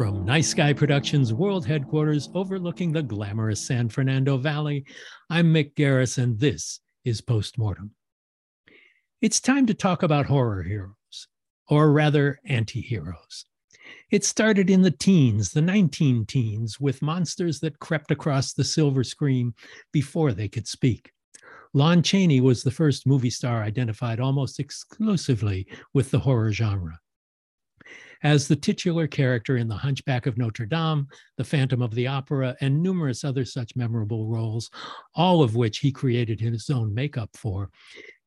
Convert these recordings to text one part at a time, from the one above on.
From Nice Guy Productions World Headquarters overlooking the glamorous San Fernando Valley, I'm Mick Garris, and this is Postmortem. It's time to talk about horror heroes, or rather, anti heroes. It started in the teens, the 19 teens, with monsters that crept across the silver screen before they could speak. Lon Chaney was the first movie star identified almost exclusively with the horror genre as the titular character in The Hunchback of Notre Dame, The Phantom of the Opera, and numerous other such memorable roles, all of which he created his own makeup for.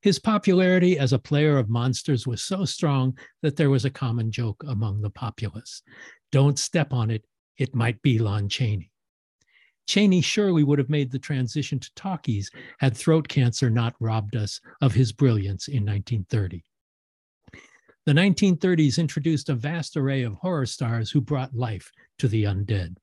His popularity as a player of monsters was so strong that there was a common joke among the populace Don't step on it, it might be Lon Chaney. Chaney surely would have made the transition to talkies had throat cancer not robbed us of his brilliance in 1930. The 1930s introduced a vast array of horror stars who brought life to the undead.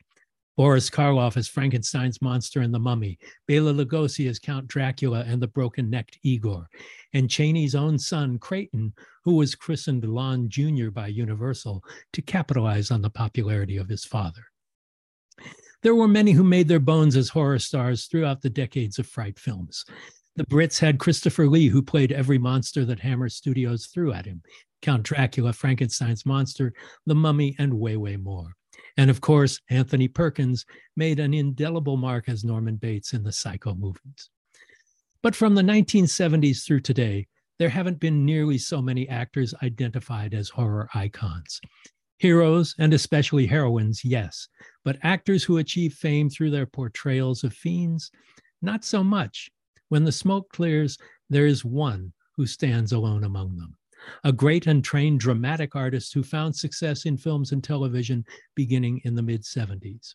Boris Karloff as Frankenstein's monster and the mummy, Bela Lugosi as Count Dracula and the broken necked Igor, and Chaney's own son, Creighton, who was christened Lon Jr. by Universal to capitalize on the popularity of his father. There were many who made their bones as horror stars throughout the decades of fright films. The Brits had Christopher Lee, who played every monster that Hammer Studios threw at him, Count Dracula, Frankenstein's monster, The Mummy, and way, way more. And of course, Anthony Perkins made an indelible mark as Norman Bates in the Psycho movies. But from the 1970s through today, there haven't been nearly so many actors identified as horror icons. Heroes, and especially heroines, yes, but actors who achieve fame through their portrayals of fiends, not so much. When the smoke clears, there is one who stands alone among them a great and trained dramatic artist who found success in films and television beginning in the mid 70s.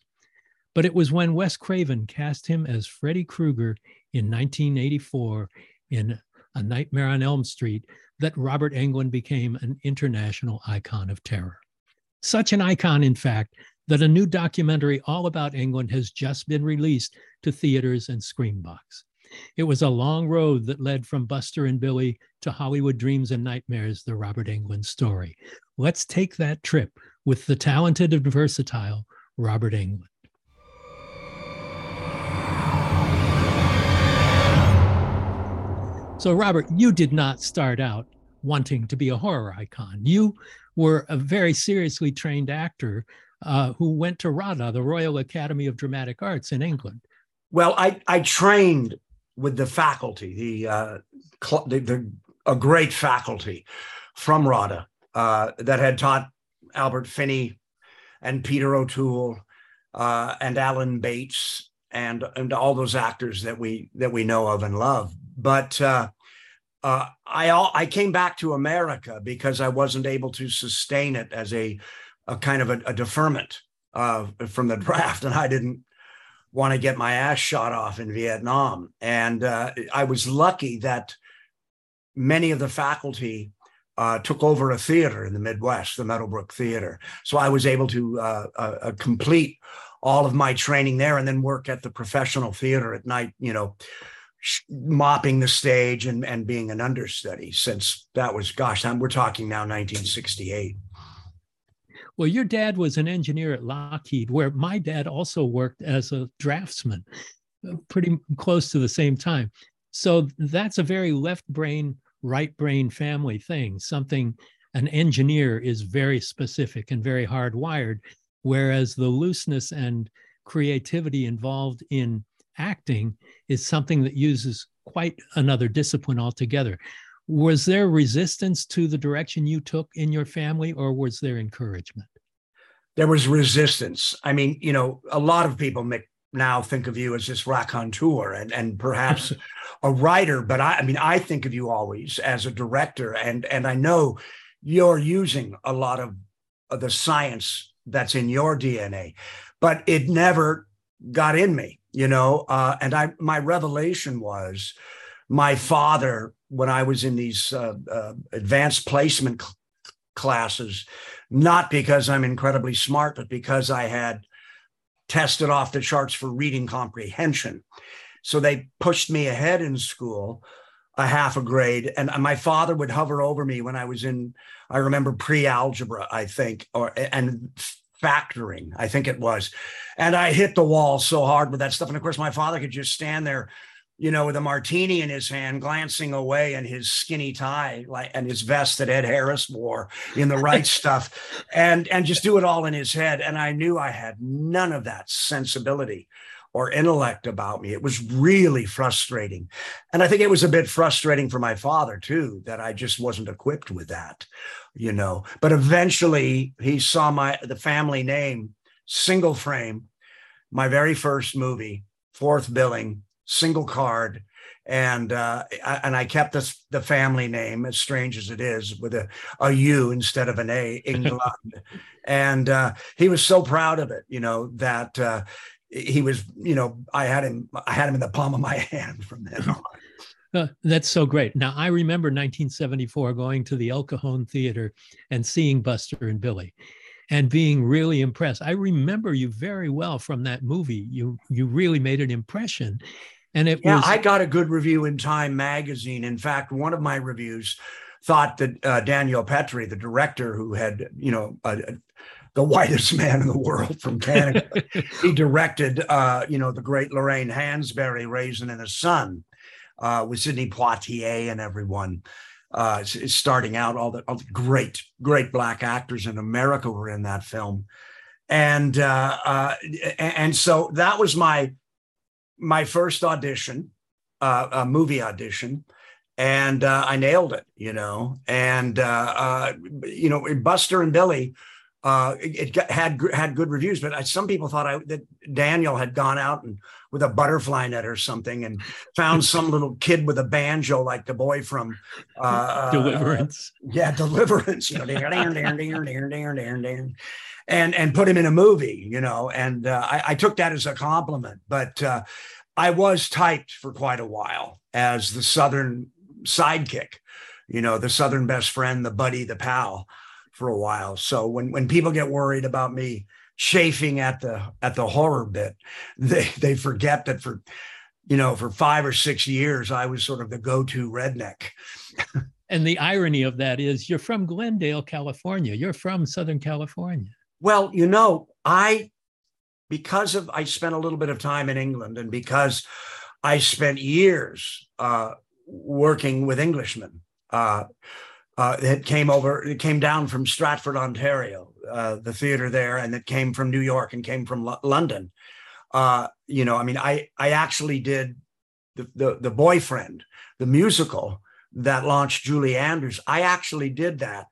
But it was when Wes Craven cast him as Freddy Krueger in 1984 in A Nightmare on Elm Street that Robert Englund became an international icon of terror. Such an icon, in fact, that a new documentary all about Englund has just been released to theaters and Screambox. It was a long road that led from Buster and Billy to Hollywood Dreams and Nightmares, the Robert Englund story. Let's take that trip with the talented and versatile Robert Englund. So, Robert, you did not start out wanting to be a horror icon. You were a very seriously trained actor uh, who went to RADA, the Royal Academy of Dramatic Arts in England. Well, I, I trained with the faculty, the, uh, cl- the, the, a great faculty from RADA uh, that had taught Albert Finney and Peter O'Toole uh, and Alan Bates and and all those actors that we that we know of and love. But uh, uh, I I came back to America because I wasn't able to sustain it as a a kind of a, a deferment uh, from the draft, and I didn't want to get my ass shot off in Vietnam. And uh, I was lucky that many of the faculty uh, took over a theater in the Midwest, the Meadowbrook Theater. So I was able to uh, uh, uh complete all of my training there and then work at the professional theater at night, you know, mopping the stage and, and being an understudy since that was, gosh, we're talking now 1968. Well, your dad was an engineer at Lockheed, where my dad also worked as a draftsman, uh, pretty close to the same time. So that's a very left brain, right brain family thing. Something an engineer is very specific and very hardwired, whereas the looseness and creativity involved in acting is something that uses quite another discipline altogether was there resistance to the direction you took in your family or was there encouragement? There was resistance. I mean you know a lot of people make, now think of you as this raconteur and, and perhaps a writer but I, I mean i think of you always as a director. And and i know you're using a lot of, of the science that's in your DNA, but it never got in me, you know. Uh, and I, my revelation was, my father, when I was in these uh, uh, advanced placement cl- classes, not because I'm incredibly smart, but because I had tested off the charts for reading comprehension. So they pushed me ahead in school a half a grade. And my father would hover over me when I was in, I remember pre algebra, I think, or and factoring, I think it was. And I hit the wall so hard with that stuff. And of course, my father could just stand there you know, with a martini in his hand, glancing away in his skinny tie, like and his vest that Ed Harris wore in the right stuff, and and just do it all in his head. And I knew I had none of that sensibility or intellect about me. It was really frustrating. And I think it was a bit frustrating for my father too, that I just wasn't equipped with that, you know. But eventually he saw my the family name, single frame, my very first movie, fourth billing single card and uh, I, and I kept this the family name as strange as it is with a, a U instead of an A England and uh, he was so proud of it you know that uh, he was you know I had him I had him in the palm of my hand from then on. Uh, that's so great. Now I remember 1974 going to the El Cajon Theater and seeing Buster and Billy and being really impressed. I remember you very well from that movie. You you really made an impression. And it yeah, was I got a good review in Time magazine. In fact, one of my reviews thought that uh, Daniel Petrie, the director who had, you know, uh, the whitest man in the world from Canada, he directed, uh, you know, the great Lorraine Hansberry, Raisin in the Sun, uh, with Sidney Poitier and everyone. Uh, starting out, all the, all the great, great black actors in America were in that film, and uh, uh, and so that was my my first audition, uh, a movie audition, and uh, I nailed it, you know. And uh, uh you know, Buster and Billy, uh, it, had had good reviews, but I, some people thought I, that Daniel had gone out and with a butterfly net or something and found some little kid with a banjo like the boy from uh, Deliverance. yeah, Deliverance. You know, and and put him in a movie, you know. And uh, I, I, took that as a compliment. But uh, I was typed for quite a while as the Southern sidekick, you know, the Southern best friend, the buddy, the pal, for a while. So when when people get worried about me chafing at the at the horror bit, they they forget that for you know for five or six years I was sort of the go-to redneck. and the irony of that is you're from Glendale, California. You're from Southern California. Well, you know, I because of I spent a little bit of time in England, and because I spent years uh, working with Englishmen. Uh, uh, that came over, it came down from Stratford, Ontario, uh, the theater there, and it came from New York and came from L- London. Uh, you know, I mean, I I actually did the, the the boyfriend, the musical that launched Julie Andrews. I actually did that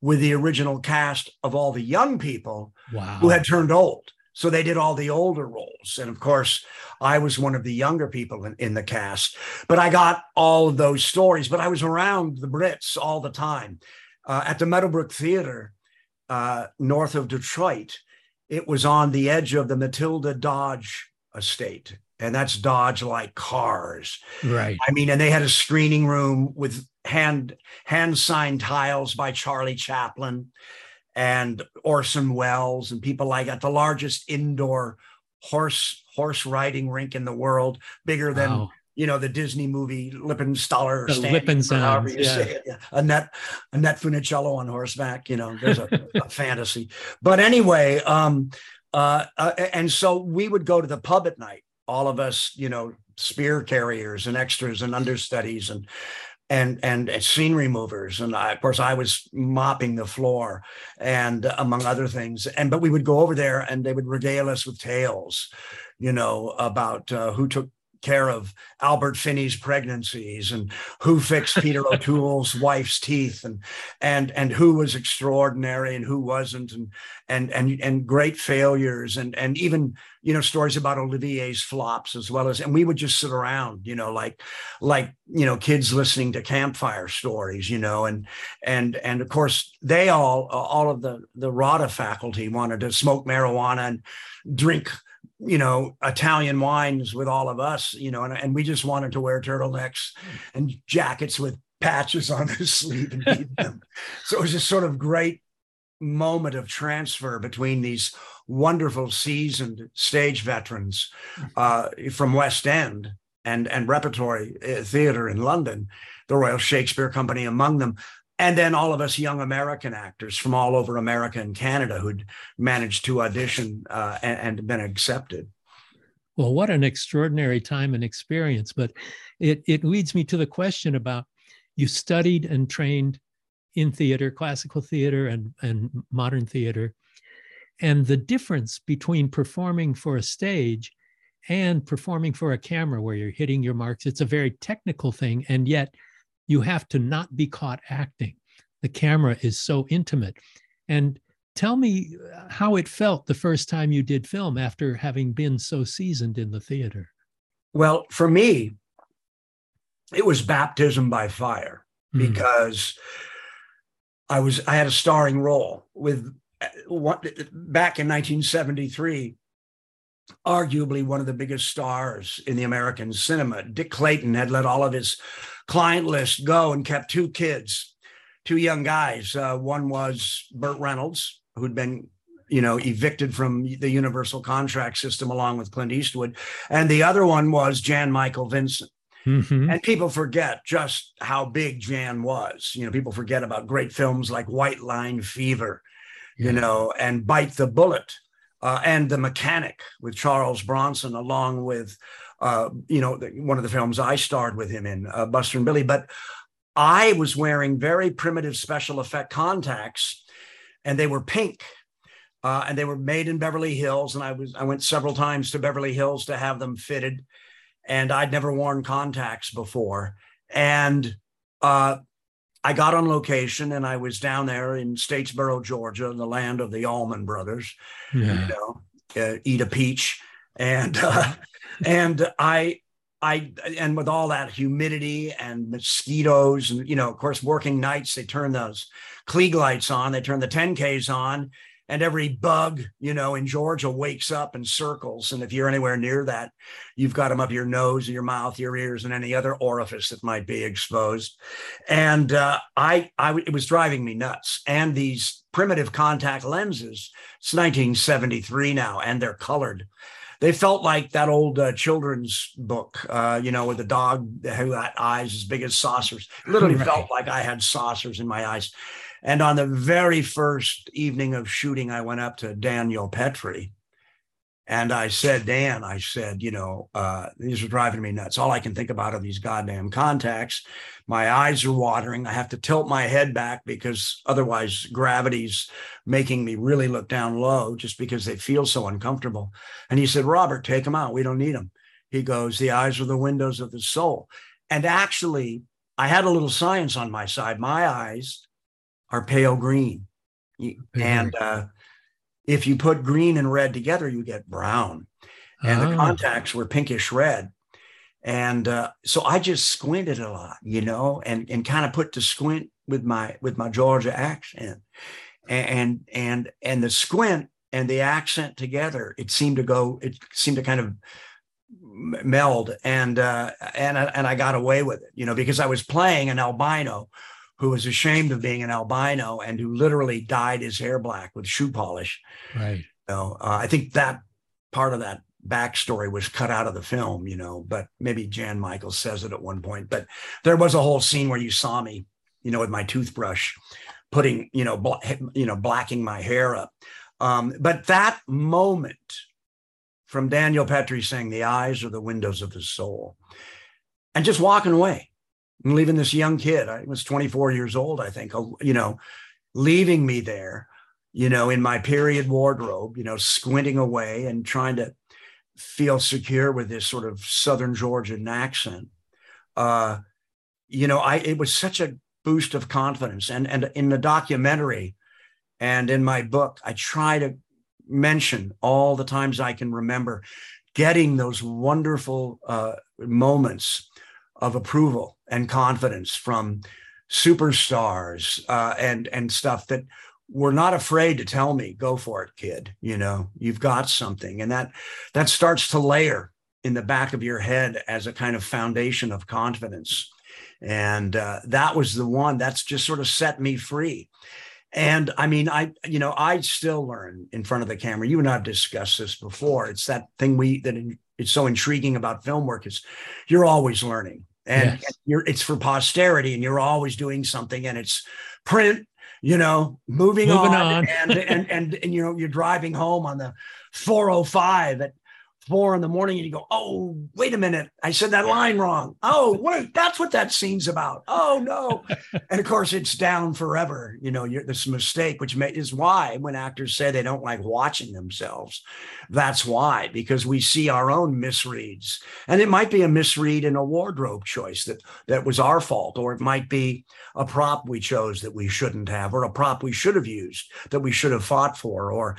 with the original cast of all the young people wow. who had turned old. So they did all the older roles. And of course, I was one of the younger people in, in, the cast. But I got all of those stories, but I was around the Brits all the time. Uh, at the Meadowbrook Theater, uh, north of Detroit, it was on the edge of the Matilda Dodge estate. And that's Dodge like cars. Right. I mean, and they had a screening room with hand hand signed tiles by Charlie Chaplin and Orson Welles and people like that. The largest indoor horse horse riding rink in the world, bigger than wow. you know the Disney movie Lipizzaner. Lipizzaner, yeah. yeah. Annette Annette Funicello on horseback. You know, there's a, a fantasy. But anyway, um, uh, uh, and so we would go to the pub at night. All of us, you know, spear carriers and extras and understudies and and and scene removers and I, of course i was mopping the floor and among other things and but we would go over there and they would regale us with tales you know about uh, who took care of Albert Finney's pregnancies and who fixed Peter O'Toole's wife's teeth and and and who was extraordinary and who wasn't and and and and great failures and and even you know stories about Olivier's flops as well as and we would just sit around you know like like you know kids listening to campfire stories you know and and and of course they all all of the the RADA faculty wanted to smoke marijuana and drink you know, Italian wines with all of us, you know, and, and we just wanted to wear turtlenecks hmm. and jackets with patches on the sleeve and beat them. so it was just sort of great moment of transfer between these wonderful seasoned stage veterans uh, from West End and, and repertory uh, theater in London, the Royal Shakespeare Company among them, and then all of us young American actors from all over America and Canada who'd managed to audition uh, and, and, been accepted. Well, what an extraordinary time and experience! But it it leads me to the question about you studied and trained in theater, classical theater, and and modern theater, and the difference between performing for a stage and performing for a camera where you're hitting your marks. It's a very technical thing, and yet you have to not be caught acting. The camera is so intimate. And tell me how it felt the first time you did film after having been so seasoned in the theater. Well, for me, it was baptism by fire mm. because I was I had a starring role with uh, what back in 1973 arguably one of the biggest stars in the American cinema. Dick Clayton had let all of his client list go and kept two kids, two young guys. Uh, one was Burt Reynolds, who'd been you know evicted from the universal contract system along with clint eastwood and the other one was jan michael vincent mm-hmm. and people forget just how big jan was you know people forget about great films like white line fever yeah. you know and bite the bullet uh, and the mechanic with charles bronson along with uh, you know, one of the films I starred with him in, uh, Buster and Billy. But I was wearing very primitive special effect contacts, and they were pink. Uh, and they were made in Beverly Hills, and I was I went several times to Beverly Hills to have them fitted, and I'd never worn contacts before, and uh, I got on location, and I was down there in Statesboro, Georgia, the land of the Allman Brothers, yeah. you know, uh, eat a peach, and uh, and I I and with all that humidity and mosquitoes and you know, of course, working nights, they turn those Klieg lights on, they turn the 10Ks on, and every bug, you know, in Georgia wakes up and circles. And if you're anywhere near that, you've got them up your nose, your mouth, your ears, and any other orifice that might be exposed. And uh, I, I, it was driving me nuts. And these primitive contact lenses, it's 1973 now, and they're colored they felt like that old uh, children's book, uh, you know, with the dog who had eyes as big as saucers. literally right. felt like I had saucers in my eyes. And on the very first evening of shooting, I went up to Daniel Petrie and I said, Dan, I said, you know, uh, these are driving me nuts. All I can think about are these goddamn contacts. My eyes are watering. I have to tilt my head back because otherwise gravity's making me really look down low just because they feel so uncomfortable. And he said, Robert, take them out. We don't need them. He goes, the eyes are the windows of the soul. And actually, I had a little science on my side. My eyes are pale green. And, uh, if you put green and red together, you get brown. And oh. the contacts were pinkish red. And uh, so I just squinted a lot, you know, and, and kind of put the squint with my with my Georgia accent. And and and the squint and the accent together, it seemed to go, it seemed to kind of meld and uh, and and I got away with it, you know, because I was playing an albino who was ashamed of being an albino and who literally dyed his hair black with shoe polish. Right. Know, uh, I think that part of that backstory was cut out of the film, you know, but maybe Jan Michaels says it at one point. But there was a whole scene where you saw me, you know, with my toothbrush, putting, you know, bl- you know, blacking my hair up. Um, but that moment from Daniel Petrie saying, "The eyes are the windows of the soul," and just walking away, and leaving this young kid. I was 24 years old, I think, you know, leaving me there, you know, in my period wardrobe, you know, squinting away and trying to feel secure with this sort of Southern Georgian accent. Uh, you know, I it was such a boost of confidence. And and in the documentary and in my book, I try to mention all the times I can remember getting those wonderful uh, moments of approval and confidence from superstars uh, and and stuff that were not afraid to tell me, "Go for it, kid. You know, you've got something," and that that starts to layer in the back of your head as a kind of foundation of confidence. And uh, that was the one that's just sort of set me free. And I mean, I, you know, I still learn in front of the camera. You and I've discussed this before. It's that thing we, that it's so intriguing about film work is you're always learning and yes. you're, it's for posterity and you're always doing something and it's print, you know, moving, moving on, on. and, and, and, and, you know, you're driving home on the 405 at four in the morning and you go, oh, wait a minute, I said that line wrong. Oh, wait, that's what that scene's about. Oh no, and of course it's down forever. You know, you're, this mistake, which may, is why when actors say they don't like watching themselves, that's why because we see our own misreads, and it might be a misread in a wardrobe choice that that was our fault, or it might be a prop we chose that we shouldn't have, or a prop we should have used that we should have fought for, or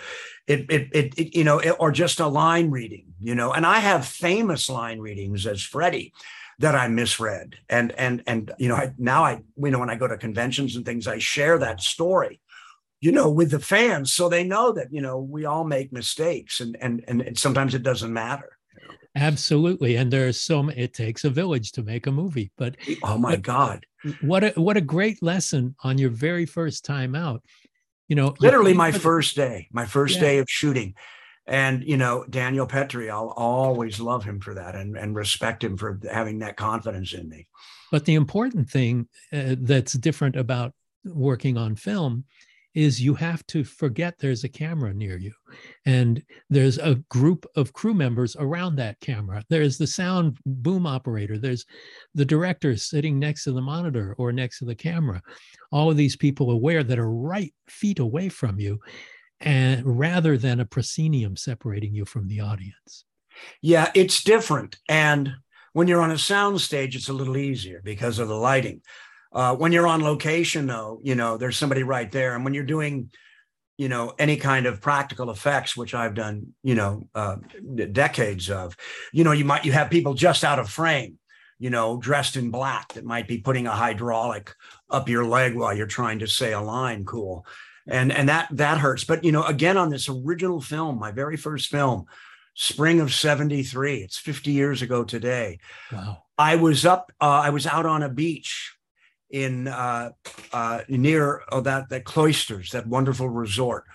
it, it, it, it you know, it, or just a line reading, you know. And I have famous line readings as Freddy that I misread, and and and you know, I, now I, you know, when I go to conventions and things, I share that story, you know, with the fans, so they know that you know we all make mistakes, and and and sometimes it doesn't matter. Absolutely, and there's so it takes a village to make a movie. But oh my God, what a what a great lesson on your very first time out you know literally my first day my first yeah. day of shooting and you know daniel petrie i'll always love him for that and, and respect him for having that confidence in me but the important thing uh, that's different about working on film is you have to forget there's a camera near you and there's a group of crew members around that camera. There's the sound boom operator there's the director sitting next to the monitor or next to the camera. All of these people aware that are right feet away from you and rather than a proscenium separating you from the audience. Yeah it's different and when you're on a sound stage it's a little easier because of the lighting uh, when you're on location, though, you know, there's somebody right there. And when you're doing, you know, any kind of practical effects, which I've done, you know, uh, decades of, you know, you might you have people just out of frame, you know, dressed in black that might be putting a hydraulic up your leg while you're trying to say a line cool. And and that that hurts. But you know, again, on this original film, my very first film, spring of 73 it's 50 years ago today wow i was up uh, i was out on a beach in uh, uh, near oh, that that cloisters, that wonderful resort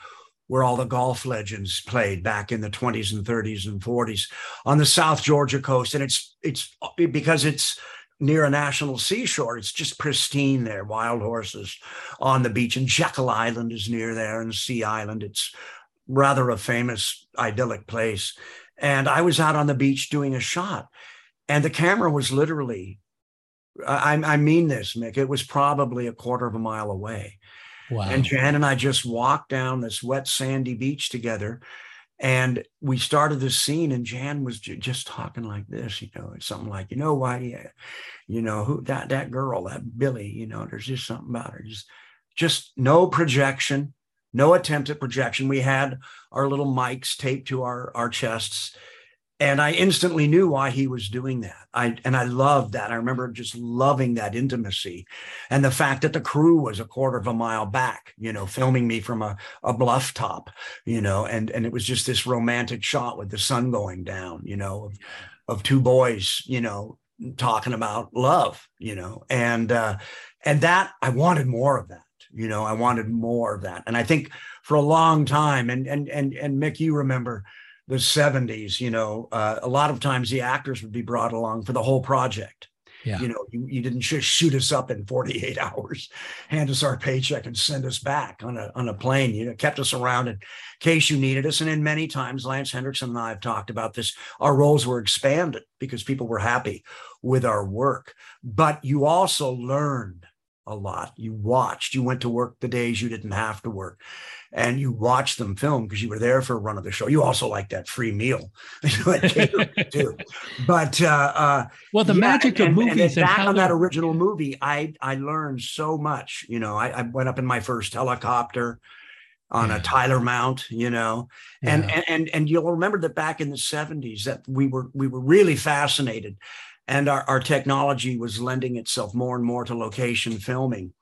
where all the golf legends played back in the 20s and 30s and 40s on the South Georgia coast, and it's it's because it's near a national seashore. It's just pristine there. Wild horses on the beach, and Jekyll Island is near there, and Sea Island. It's rather a famous idyllic place. And I was out on the beach doing a shot, and the camera was literally I, I mean this, Mick. It was probably a quarter of a mile away. Wow. And Jan and I just walked down this wet, sandy beach together. And we started this scene, and Jan was j- just talking like this, you know, something like, you know, why, yeah, you know, who that that girl, that Billy, you know, there's just something about her. Just, just no projection, no attempt at projection. We had our little mics taped to our our chests, and I instantly knew why he was doing that. I and I loved that. I remember just loving that intimacy, and the fact that the crew was a quarter of a mile back, you know, filming me from a, a bluff top, you know, and and it was just this romantic shot with the sun going down, you know, of, of two boys, you know, talking about love, you know, and uh, and that I wanted more of that. You know, I wanted more of that, and I think for a long time, and and and and Mick, you remember the 70s, you know, uh, a lot of times the actors would be brought along for the whole project. Yeah. You know, you, you didn't just shoot us up in 48 hours, hand us our paycheck and send us back on a on a plane. You know, kept us around in case you needed us. And in many times, Lance Henriksen and I have talked about this. Our roles were expanded because people were happy with our work. But you also learned a lot. You watched, you went to work the days you didn't have to work and you watched them film because you were there for a run of the show. You also like that free meal too. But uh, uh, well, the yeah, magic and, of movies and, and, back on that original movie, I I learned so much. You know, I, I went up in my first helicopter on yeah. a Tyler mount, you know, yeah. and, and and and you'll remember that back in the 70s that we were we were really fascinated and our, our technology was lending itself more and more to location filming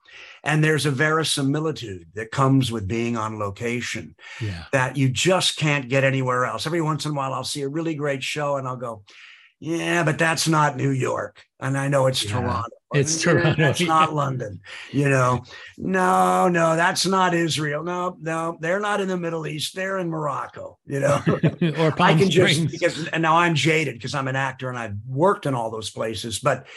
and there's a verisimilitude that comes with being on location yeah. that you just can't get anywhere else every once in a while i'll see a really great show and i'll go yeah but that's not new york and i know it's yeah. toronto it's Toronto. That's not London. You know, no, no, that's not Israel. No, no, they're not in the Middle East. They're in Morocco. You know, or Palm I can Springs. just because and now I'm jaded because I'm an actor and I've worked in all those places. But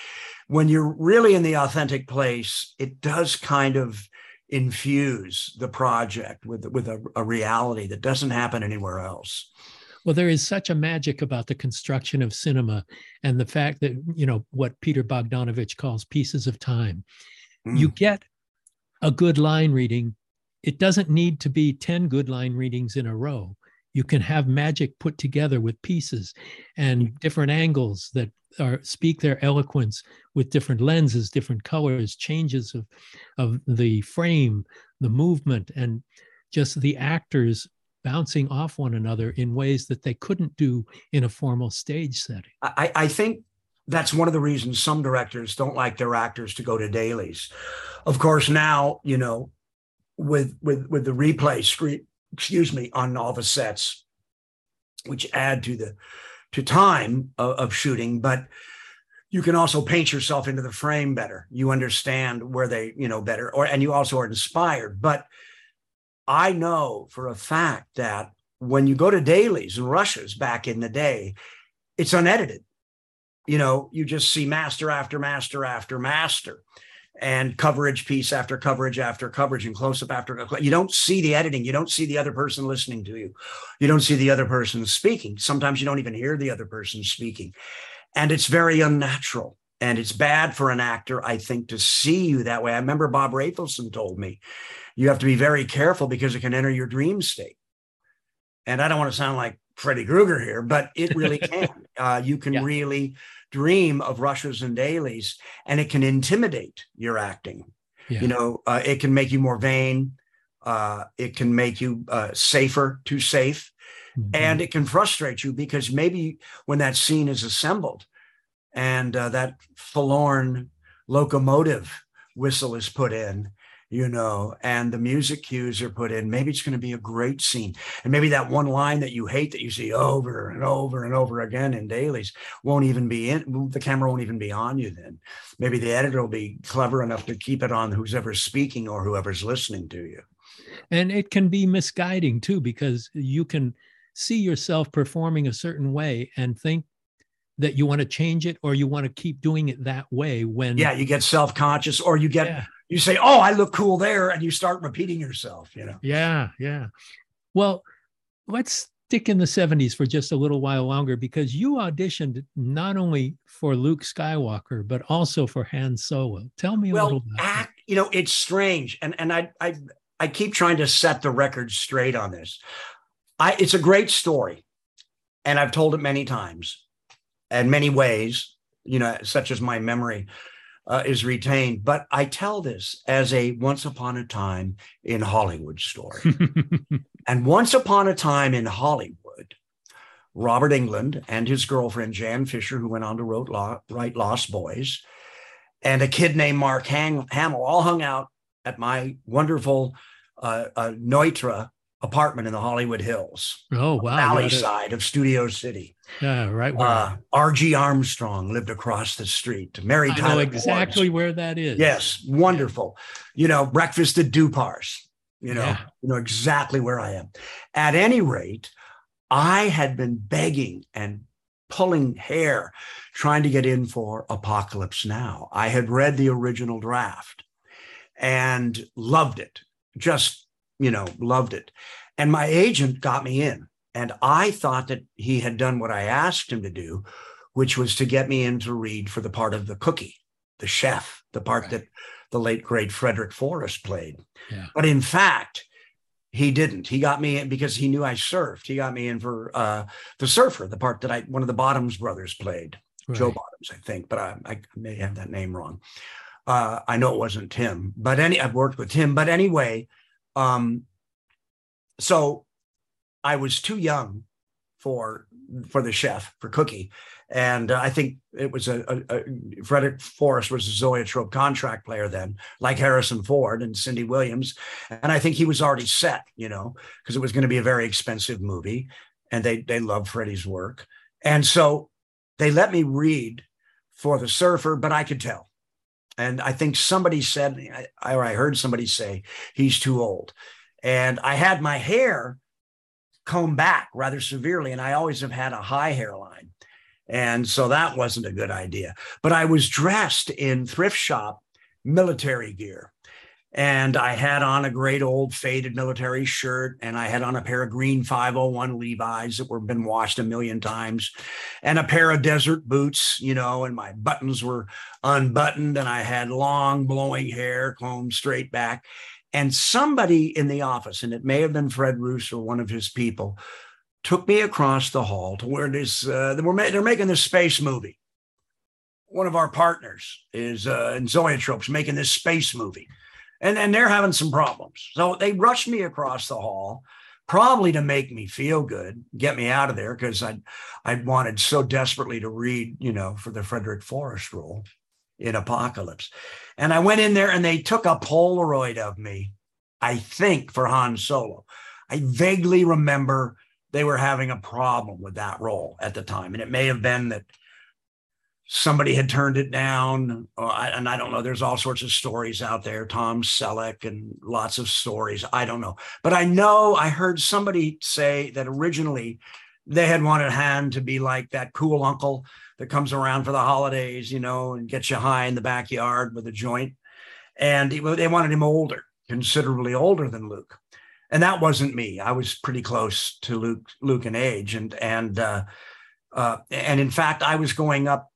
when you're really in the authentic place, it does kind of infuse the project with with a, a reality that doesn't happen anywhere else. Well, there is such a magic about the construction of cinema and the fact that, you know, what Peter Bogdanovich calls pieces of time. Mm. You get a good line reading. It doesn't need to be 10 good line readings in a row. You can have magic put together with pieces and different angles that are speak their eloquence with different lenses, different colors, changes of, of the frame, the movement, and just the actors bouncing off one another in ways that they couldn't do in a formal stage setting. I, I think that's one of the reasons some directors don't like their actors to go to dailies. Of course, now, you know, with with with the replay screen, excuse me, on the sets, which add to the to time of, of shooting, but you can also paint yourself into the frame better. You understand where they, you know, better, or and you also are inspired. But I know for a fact that when you go to dailies and rushes back in the day, it's unedited. You know, you just see master after master after master and coverage piece after coverage after coverage and close up after you don't see the editing. You don't see the other person listening to you. You don't see the other person speaking. Sometimes you don't even hear the other person speaking. And it's very unnatural. And it's bad for an actor i think to see you that way. I remember bob rafelson told me you have to be very careful because it can enter your dream state. And I don't want to sound like Freddy Krueger here, but it really can. Uh, you can yeah. really dream of rushes and dailies, and it can intimidate your acting. Yeah. You know, uh, it can make you more vain. Uh, it can make you uh, safer, too safe, mm-hmm. and it can frustrate you because maybe when that scene is assembled and uh, that forlorn locomotive whistle is put in, you know, and the music cues are put in, maybe it's going to be a great scene. And maybe that one line that you hate that you see over and over and over again in dailies won't even be in, the camera won't even be on you then. Maybe the editor will be clever enough to keep it on who's ever speaking or whoever's listening to you. And it can be misguiding too, because you can see yourself performing a certain way and think that you want to change it or you want to keep doing it that way when yeah you get self-conscious or you get yeah you say, "Oh, I look cool there," and you start repeating yourself. You know. Yeah, yeah. Well, let's stick in the 70s for just a little while longer because you auditioned not only for Luke Skywalker but also for Han Solo. Tell me a little about act. You know, it's strange, and and I I I keep trying to set the record straight on this. I it's a great story, and I've told it many times, and many ways. You know, such as my memory uh, is retained. But I tell this as a once upon a time in Hollywood story. and once upon a time in Hollywood, Robert Englund and his girlfriend Jan Fisher, who went on to wrote, write Lost Boys, and a kid named Mark Hamill all hung out at my wonderful uh, uh, Neutra apartment in the Hollywood Hills. Oh, wow. Valley side of Studio City. Yeah, right. Uh, R.G. Armstrong lived across the street. Mary I know exactly where that is. Yes, wonderful. Yeah. You know, breakfast at Dupar's. You know, yeah. you know exactly where I am. At any rate, I had been begging and pulling hair trying to get in for Apocalypse Now. I had read the original draft and loved it. Just you know, loved it. And my agent got me in. And I thought that he had done what I asked him to do, which was to get me in to read for the part of the cookie, the chef, the part right. that the late great Frederick Forrest played. Yeah. But in fact, he didn't. He got me in because he knew I surfed. He got me in for uh, the surfer, the part that I one of the Bottoms brothers played, Right. Joe Bottoms, I think, but I, I may have that name wrong. Uh, I know it wasn't Tim, but any I've worked with him. But anyway, um, so I was too young for for the chef for Cookie, and uh, I think it was a, a, a Frederick Forrest was a Zoetrope contract player then, like Harrison Ford and Cindy Williams, and I think he was already set, you know, because it was going to be a very expensive movie, and they they loved Freddie's work, and so they let me read for the Surfer, but I could tell. And I think somebody said, or I heard somebody say, he's too old. And I had my hair combed back rather severely, and I always have had a high hairline. And so that wasn't a good idea. But I was dressed in thrift shop military gear. And I had on a great old faded military shirt, and I had on a pair of green 501 Levi's that were been washed a million times, and a pair of desert boots, you know, and my buttons were unbuttoned, and I had long blowing hair combed straight back. And somebody in the office, and it may have been Fred Roos or one of his people, took me across the hall to where this uh, they're making this space movie. One of our partners is uh, in Zoetropes making this space movie, and and they're having some problems. So they rushed me across the hall, probably to make me feel good, get me out of there because I I wanted so desperately to read, you know, for the Frederick Forrest role in Apocalypse. And I went in there and they took a Polaroid of me, I think, for Han Solo. I vaguely remember they were having a problem with that role at the time. And it may have been that somebody had turned it down. Or I, and I don't know. There's all sorts of stories out there, Tom Selleck and lots of stories. I don't know. But I know I heard somebody say that originally they had wanted Han to be like that cool uncle that comes around for the holidays, you know, and gets you high in the backyard with a joint. And he, they wanted him older, considerably older than Luke. And that wasn't me. I was pretty close to Luke, Luke in age, and and uh, uh, and in fact, I was going up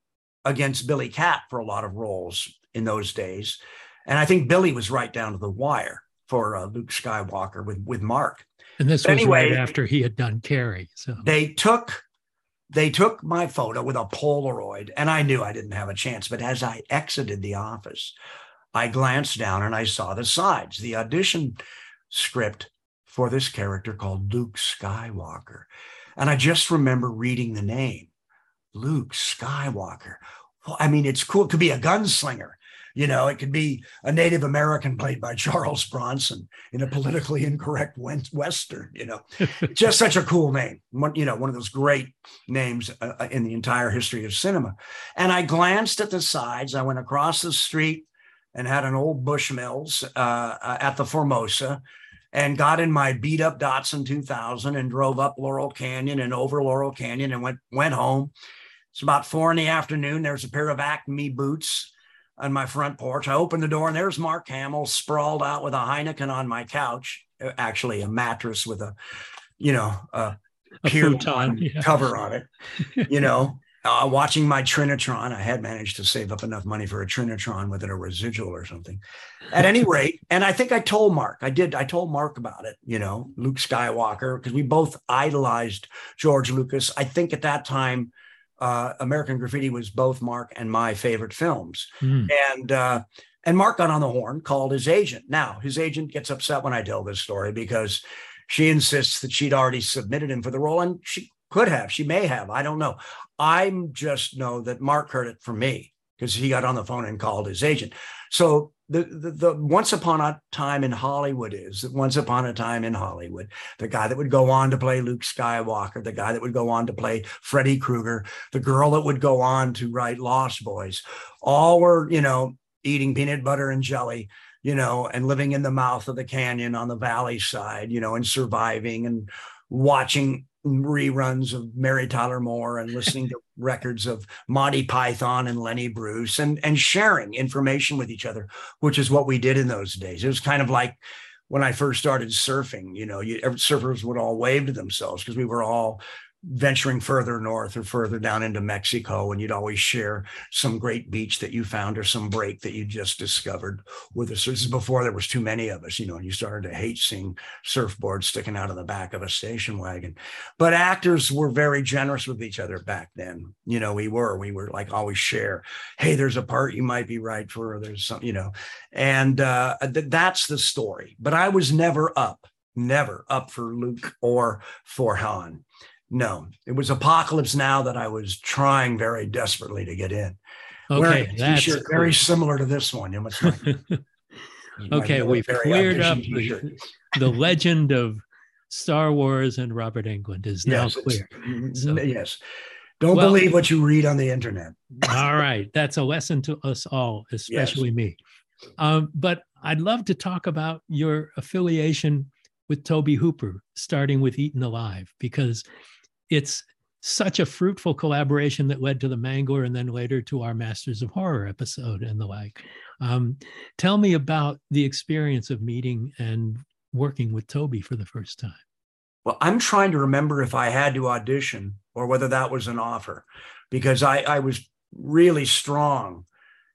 against Billy Katt for a lot of roles in those days, and I think Billy was right down to the wire for uh, Luke Skywalker with with Mark. And this But was right after he had done Carrie. So they took they took my photo with a polaroid and i knew i didn't have a chance but as i exited the office i glanced down and i saw the sides the audition script for this character called luke skywalker and i just remember reading the name luke skywalker well, i mean it's cool it could be a gunslinger you know it could be a native american played by charles bronson in a politically incorrect western you know just such a cool name. One, you know, one of those great names uh, in the entire history of cinema. And I glanced at the sides. I went across the street and had an old Bushmills uh, uh, at the Formosa and got in my beat up Datsun 2000 and drove up Laurel Canyon and over Laurel Canyon and went went home. It's about four in the afternoon. There's a pair of Acme boots on my front porch. I opened the door and there's Mark Hamill sprawled out with a Heineken on my couch, actually a mattress with a, you know, a, a futon. Yeah. cover on it, you know, uh, watching my Trinitron. I had managed to save up enough money for a Trinitron within a residual or something. At any rate, and I think I told Mark, I did, I told Mark about it, you know, Luke Skywalker, because we both idolized George Lucas. I think at that time, uh, American Graffiti was both Mark and my favorite films Hmm. and uh, and Mark got on the horn, called his agent. Now his agent gets upset when I tell this story because she insists that she'd already submitted him for the role, and she could have, she may have, I don't know. I just know that Mark heard it from me because he got on the phone and called his agent. So the, the the once upon a time in Hollywood is that once upon a time in Hollywood, the guy that would go on to play Luke Skywalker, the guy that would go on to play Freddy Krueger, the girl that would go on to write Lost Boys, all were, you know, eating peanut butter and jelly, you know, and living in the mouth of the canyon on the valley side, you know, and surviving and watching reruns of Mary Tyler Moore and listening to records of Monty Python and Lenny Bruce and and sharing information with each other, which is what we did in those days. It was kind of like when I first started surfing, you know, you, surfers would all wave to themselves because we were all venturing further north or further down into Mexico, and you'd always share some great beach that you found or some break that you just discovered with us. This is before there was too many of us, you know, and you started to hate seeing surfboards sticking out of the back of a station wagon. But actors were very generous with each other back then. You know, we were, we were like always share, hey, there's a part you might be right for, or there's some, you know, and uh, th- that's the story. But I was never up, never up for Luke or for Han no, it was Apocalypse Now that I was trying very desperately to get in. Okay, that's cool. very similar to this one. You must okay, we've cleared up the, the, legend of Star Wars and Robert Englund is now yes, clear. So, yes. Don't well, believe what you read on the internet. all right. That's a lesson to us all, especially yes. me. Um, but I'd love to talk about your affiliation with Tobe Hooper, starting with Eaten Alive, because it's such a fruitful collaboration that led to the Mangler and then later to our Masters of Horror episode and the like. Um, tell me about the experience of meeting and working with Tobe for the first time. Well, I'm trying to remember if I had to audition or whether that was an offer because I, I was really strong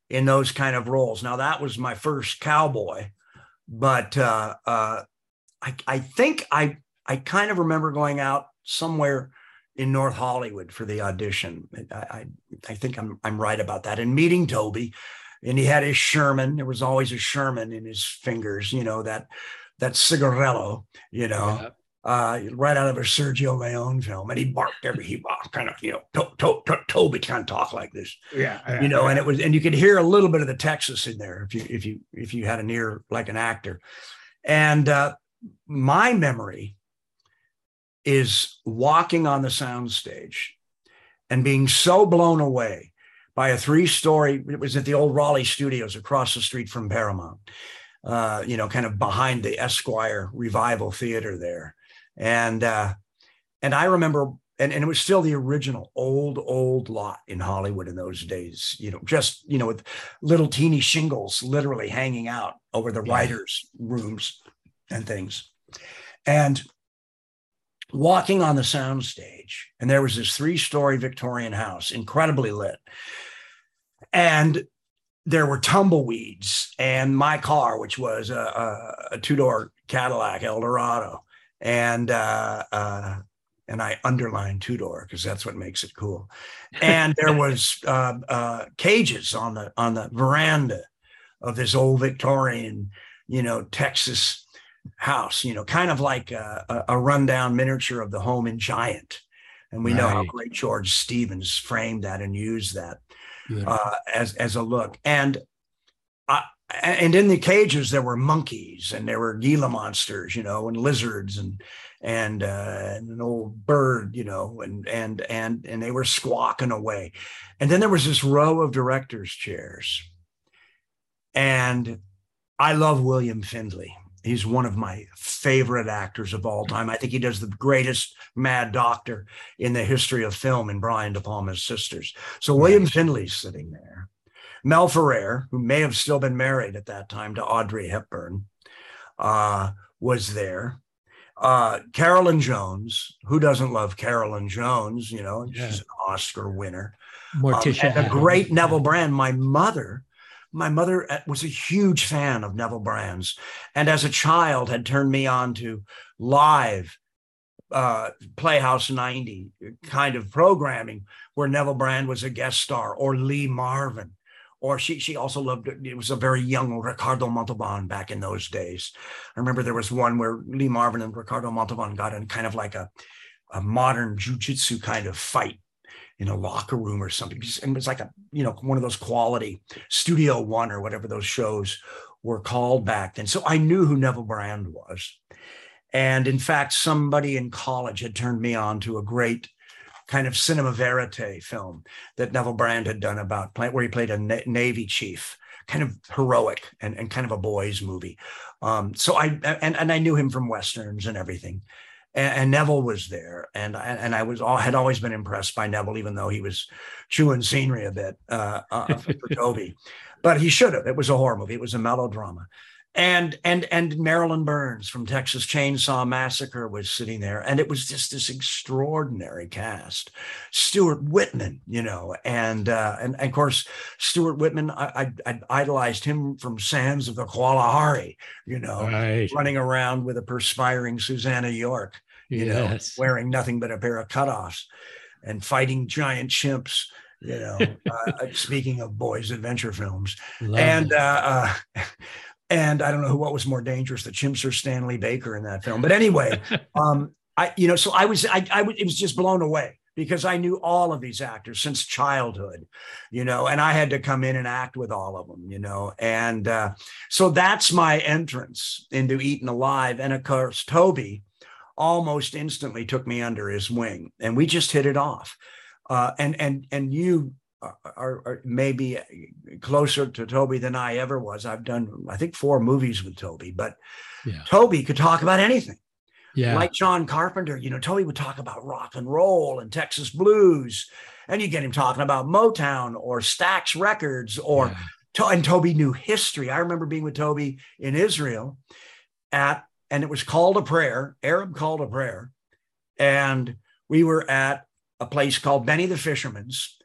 in those kind of roles. Now, that was my first cowboy, but uh, uh, I, I think I, I kind of remember going out somewhere in North Hollywood for the audition. I, I, I, think I'm, I'm right about that. And meeting Tobe, and he had his Sherman. There was always a Sherman in his fingers, you know, that that cigarello, you know, yeah. uh, right out of a Sergio Leone film. And he barked every, he walked kind of, you know, to, to, to, Tobe can't talk like this. Yeah, yeah you know, yeah. and it was, and you could hear a little bit of the Texas in there if you, if you, if you had an ear like an actor. And uh, my memory is walking on the soundstage and being so blown away by a three story, it was at the old Raleigh studios across the street from Paramount, uh, you know, kind of behind the Esquire Revival Theater there. And, uh, and I remember, and, and it was still the original old, old lot in Hollywood in those days, you know, just, you know, with little teeny shingles literally hanging out over the yeah. writers' rooms and things. And walking on the soundstage, and there was this three story Victorian house, incredibly lit. And there were tumbleweeds, and my car, which was a, a, a two door Cadillac Eldorado, and uh, uh, and I underlined two door because that's what makes it cool. And there was uh, uh, cages on the on the veranda of this old Victorian, you know, Texas house, you know, kind of like a, a rundown miniature of the home in Giant. And we right. know how great George Stevens framed that and used that uh, as, as a look. And uh, and in the cages there were monkeys and there were Gila monsters, you know, and lizards and and, uh, and an old bird, you know, and and and and they were squawking away. And then there was this row of directors' chairs, and I love William Finley. He's one of my favorite actors of all time. I think he does the greatest Mad Doctor in the history of film in Brian De Palma's Sisters. So William Finley's sitting there. Mel Ferrer, who may have still been married at that time to Audrey Hepburn, uh, was there. Uh, Carolyn Jones, who doesn't love Carolyn Jones? You know, yeah. she's an Oscar winner. Morticia. Um, and a great Neville Brand. My mother my mother uh, was a huge fan of Neville Brand's, and as a child had turned me on to live uh, Playhouse 90 kind of programming where Neville Brand was a guest star or Lee Marvin. Or she she also loved it was a very young Ricardo Montalban back in those days. I remember there was one where Lee Marvin and Ricardo Montalban got in kind of like a, a modern jujitsu kind of fight in a locker room or something. And it was like a, you know, one of those quality Studio One or whatever those shows were called back then. So I knew who Neville Brand was. And in fact, somebody in college had turned me on to a great kind of cinema verite film that Neville Brand had done about where he played a Navy chief, kind of heroic and, and kind of a boys movie. Um, so I and, and I knew him from westerns and everything and, and Neville was there, and and I was all had always been impressed by Neville, even though he was chewing scenery a bit uh, uh, for Tobe, but he should have. It was a horror movie. It was a melodrama, and and and Marilyn Burns from Texas Chainsaw Massacre was sitting there, and it was just this extraordinary cast. Stuart Whitman, you know, and uh, and, and of course Stuart Whitman, I, I, I idolized him from Sands of the Kalahari, you know, Right. running around with a perspiring Susannah York, you Yes. know, wearing nothing but a pair of cutoffs and fighting giant chimps. You know, uh, speaking of boys' adventure films, Love and uh, uh, and I don't know who what was more dangerous, the chimps or Stanley Baker in that film. But anyway, um, I you know, so I was I I was, it was just blown away because I knew all of these actors since childhood, you know, and I had to come in and act with all of them, you know, and uh, so that's my entrance into Eaten Alive, and of course Tobe almost instantly took me under his wing, and we just hit it off, uh, and and and you are, are, maybe closer to Tobe than I ever was. I've done, I think, four movies with Tobe, but Yeah. Tobe could talk about anything. Yeah. Like John Carpenter, you know, Tobe would talk about rock and roll and Texas blues, and you get him talking about Motown or Stax Records or yeah. And Tobe knew history. I remember being with Tobe in Israel at, and it was called a prayer, Arab called a prayer. And we were at a place called Benny the Fisherman's,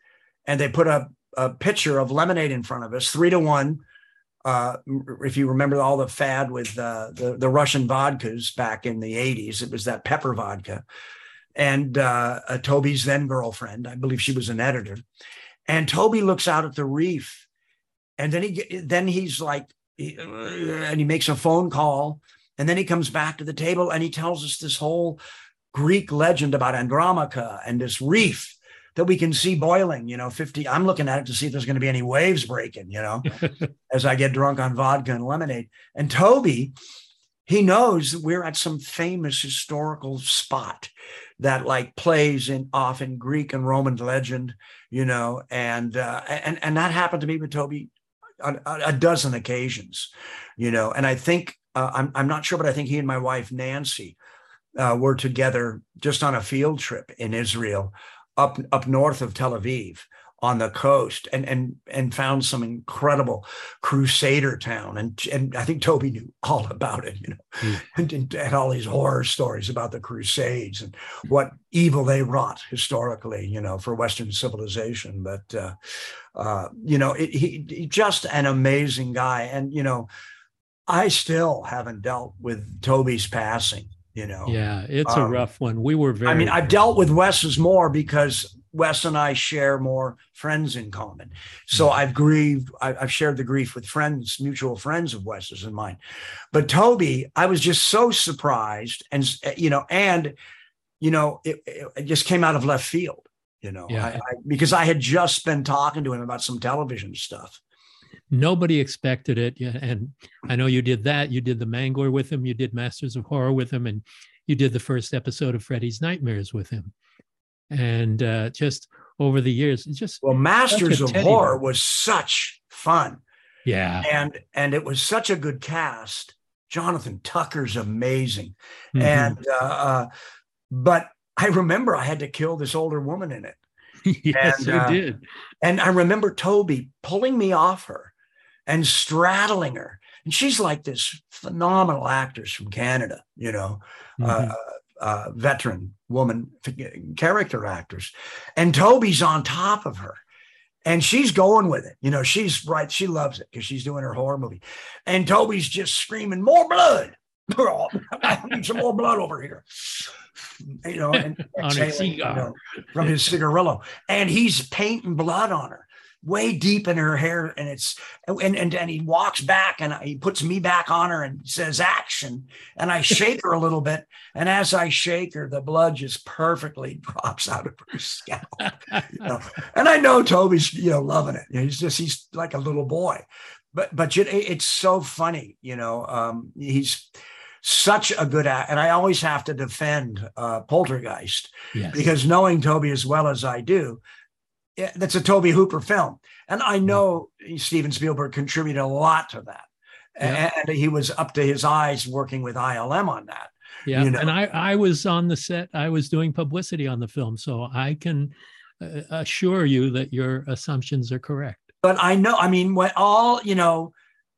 and they put a, a pitcher of lemonade in front of us, three to one. Uh, if you remember all the fad with uh, the, the Russian vodkas back in the 80s, it was that pepper vodka. And uh, Tobe's then girlfriend, I believe she was an editor. And Tobe looks out at the reef and then he then he's like and he makes a phone call and then he comes back to the table and he tells us this whole greek legend about andromache and this reef that we can see boiling you know 50 i'm looking at it to see if there's going to be any waves breaking you know as i get drunk on vodka and lemonade and toby he knows that we're at some famous historical spot that like plays in off in greek and roman legend you know and uh, and and that happened to me with toby on on a dozen occasions, you know. And I think uh, I'm I'm not sure, but I think he and my wife Nancy uh, were together just on a field trip in Israel, up up north of Tel Aviv on the coast, and and and found some incredible Crusader town, and and I think Tobe knew all about it, you know, Mm. and, and had all these horror stories about the Crusades and what evil they wrought historically, you know, for Western civilization. But uh, uh, you know, it, he, he just an amazing guy, and you know, I still haven't dealt with Tobe's passing. You know, Yeah. It's a Um, rough one. We were very. I mean, I've dealt with Wes's more because Wes and I share more friends in common. So Mhm. I've grieved, I- I've shared the grief with friends, mutual friends of Wes's and mine. But Tobe, I was just so surprised, and you know, and you know, it, it it just came out of left field. You know, Yeah. I, I, because I had just been talking to him about some television stuff. Nobody expected it. Yeah, and I know you did that. You did the Mangler with him. You did Masters of Horror with him, and you did the first episode of Freddy's Nightmares with him. And uh, just over the years, just Well, Masters of Horror bear. was such fun. yeah, and and it was such a good cast. Jonathan Tucker's amazing, Mhm. and uh, uh, but I remember I had to kill this older woman in it, yes, and, you uh, did. and I remember Tobe pulling me off her and straddling her, and she's like this phenomenal actress from Canada, you know, Mhm. uh, uh, veteran woman character actors, and Tobe's on top of her. And she's going with it. You know, she's right. She loves it because she's doing her horror movie. And Tobe's just screaming, more blood. I need some more blood over here. You know, and On a exhaling, you know, from his cigarillo. And he's painting blood on her way deep in her hair. And it's and and, and he walks back and he puts me back on her and says action. And I shake her a little bit. And as I shake her, the blood just perfectly drops out of her scalp. You know? And I know Tobe's, you know, loving it. He's just he's like a little boy. But but you- it's so funny, you know. Um, he's such a good act, and I always have to defend uh, Poltergeist yes. because knowing Tobe as well as I do, that's a Tobe Hooper film, and I know Steven Spielberg contributed a lot to that, Yeah. and he was up to his eyes working with ILM on that. yeah, you know. and I I was on the set. I was doing publicity on the film, so I can uh, assure you that your assumptions are correct. But I know, I mean, when all you know,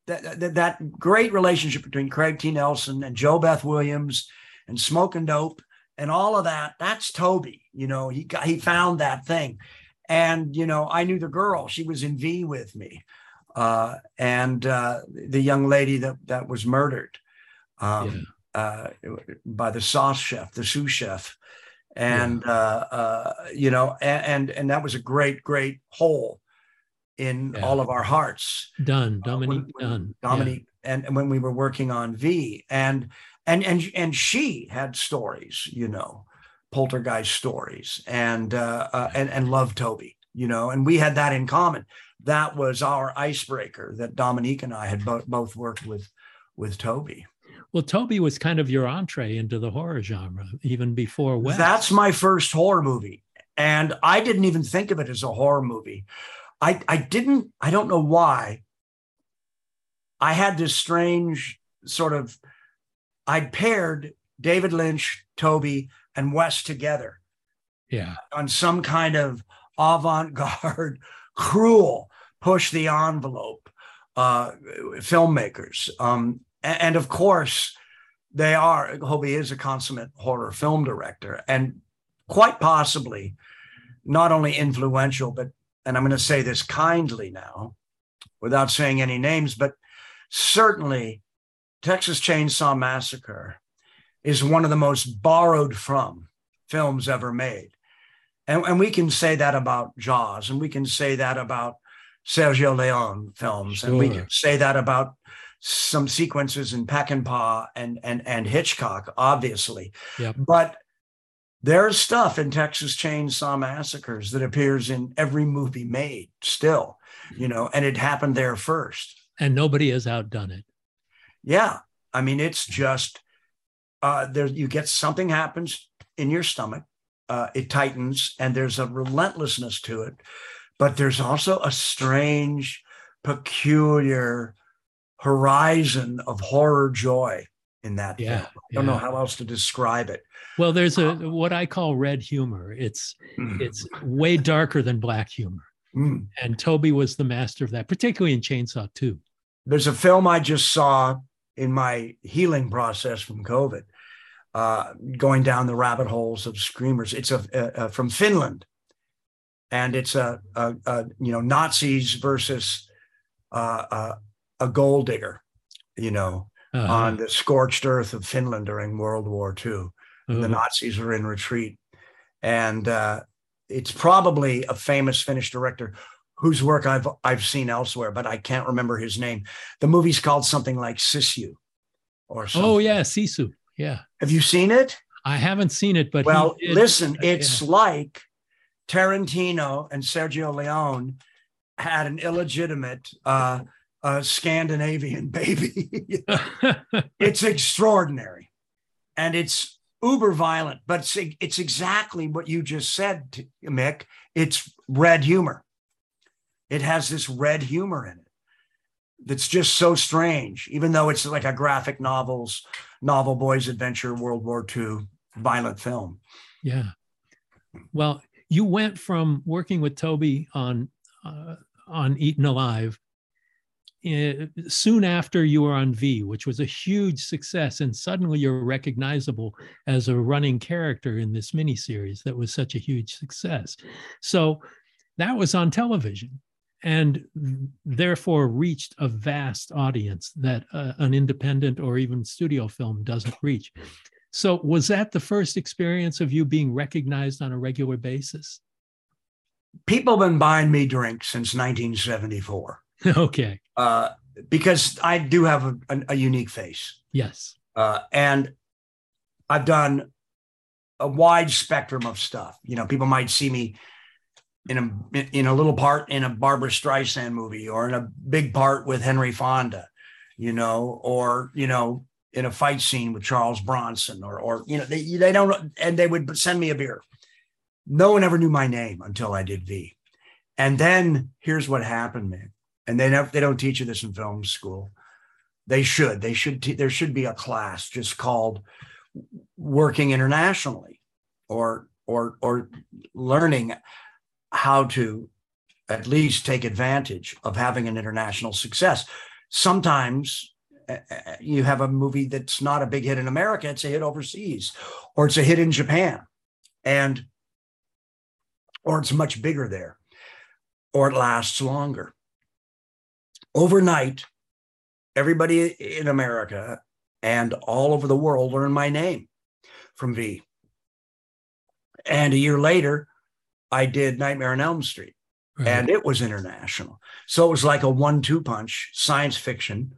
that, that, that great relationship between Craig T. Nelson and JoBeth Williams and Smoke and Dope and all of that, that's Tobe. You know, he got, he found that thing. And, you know, I knew the girl, she was in V with me. Uh, and uh, the young lady that, that was murdered um, yeah. uh, by the sauce chef, the sous chef. And, yeah. Uh, uh, you know, and, and, and that was a great, great hole in yeah. all of our hearts. Done, uh, Dominique when, Dunne. Dominique, and, and when we were working on V, and and and and she had stories, you know, poltergeist stories, and uh, uh, and and loved Tobe, you know, and we had that in common. That was our icebreaker. That Dominique and I had bo- both worked with with Tobe. Well, Tobe was kind of your entree into the horror genre, even before Wes. That's my first horror movie, and I didn't even think of it as a horror movie. I I didn't. I don't know why. I had this strange sort of I'd paired David Lynch, Tobe, and Wes together. Yeah. On some kind of avant-garde, cruel, push the envelope uh, filmmakers. Um, and, and, of course, they are, Tobe is a consummate horror film director and quite possibly not only influential, but, and I'm going to say this kindly now without saying any names, but certainly Texas Chainsaw Massacre is one of the most borrowed from films ever made. And, and we can say that about Jaws, and we can say that about Sergio Leone films, sure. and we can say that about some sequences in Peckinpah and and and Hitchcock, obviously. Yep. But there's stuff in Texas Chainsaw Massacres that appears in every movie made still, you know, and it happened there first. And nobody has outdone it. Yeah. I mean, it's just uh, there. You get something happens in your stomach, uh, it tightens, and there's a relentlessness to it. But there's also a strange, peculiar horizon of horror joy in that yeah, film. I don't yeah. know how else to describe it. Well, there's a what I call red humor. It's mm. it's way darker than black humor. Mm. And Tobe was the master of that, particularly in Chainsaw 2. There's a film I just saw in my healing process from COVID, uh, going down the rabbit holes of screamers. It's a, a, a from Finland, and it's a, a you know Nazis versus uh, a gold digger, you know, uh-huh. on the scorched earth of Finland during World War II. Uh-huh. The Nazis are in retreat, and uh, it's probably a famous Finnish director whose work I've I've seen elsewhere, but I can't remember his name. The movie's called something like Sisu, or something. Oh yeah, Sisu. Yeah. Have you seen it? I haven't seen it, but well, listen, it's yeah. like Tarantino and Sergio Leone had an illegitimate uh, uh, Scandinavian baby. it's extraordinary, and it's uber violent, but it's, it's exactly what you just said, Mick. It's red humor it has this red humor in it that's just so strange, even though it's like a graphic novels, novel boys adventure, World War II violent film. Yeah. Well, you went from working with Tobe on uh, on Eaten Alive uh, soon after you were on V, which was a huge success, and suddenly you're recognizable as a running character in this miniseries that was such a huge success. So that was on television and therefore reached a vast audience that uh, an independent or even studio film doesn't reach. So, was that the first experience of you being recognized on a regular basis? People have been buying me drinks since 1974. okay. Uh, because I do have a, a, a unique face. Yes. Uh, and I've done a wide spectrum of stuff. You know, people might see me in a in a little part in a Barbra Streisand movie or in a big part with Henry Fonda, you know, or you know, in a fight scene with Charles Bronson, or or you know, they they don't and they would send me a beer. No one ever knew my name until I did V. And then here's what happened, man. And they never they don't teach you this in film school. They should. They should. Te- there should be a class just called working internationally, or or or learning how to at least take advantage of having an international success. sometimes uh, uh, you have a movie that's not a big hit in America, it's a hit overseas, or it's a hit in Japan, and or it's much bigger there, or it lasts longer. Overnight, everybody in America and all over the world learned my name from V. And a year later, I did Nightmare on Elm Street, right. and it was international. So it was like a one two punch science fiction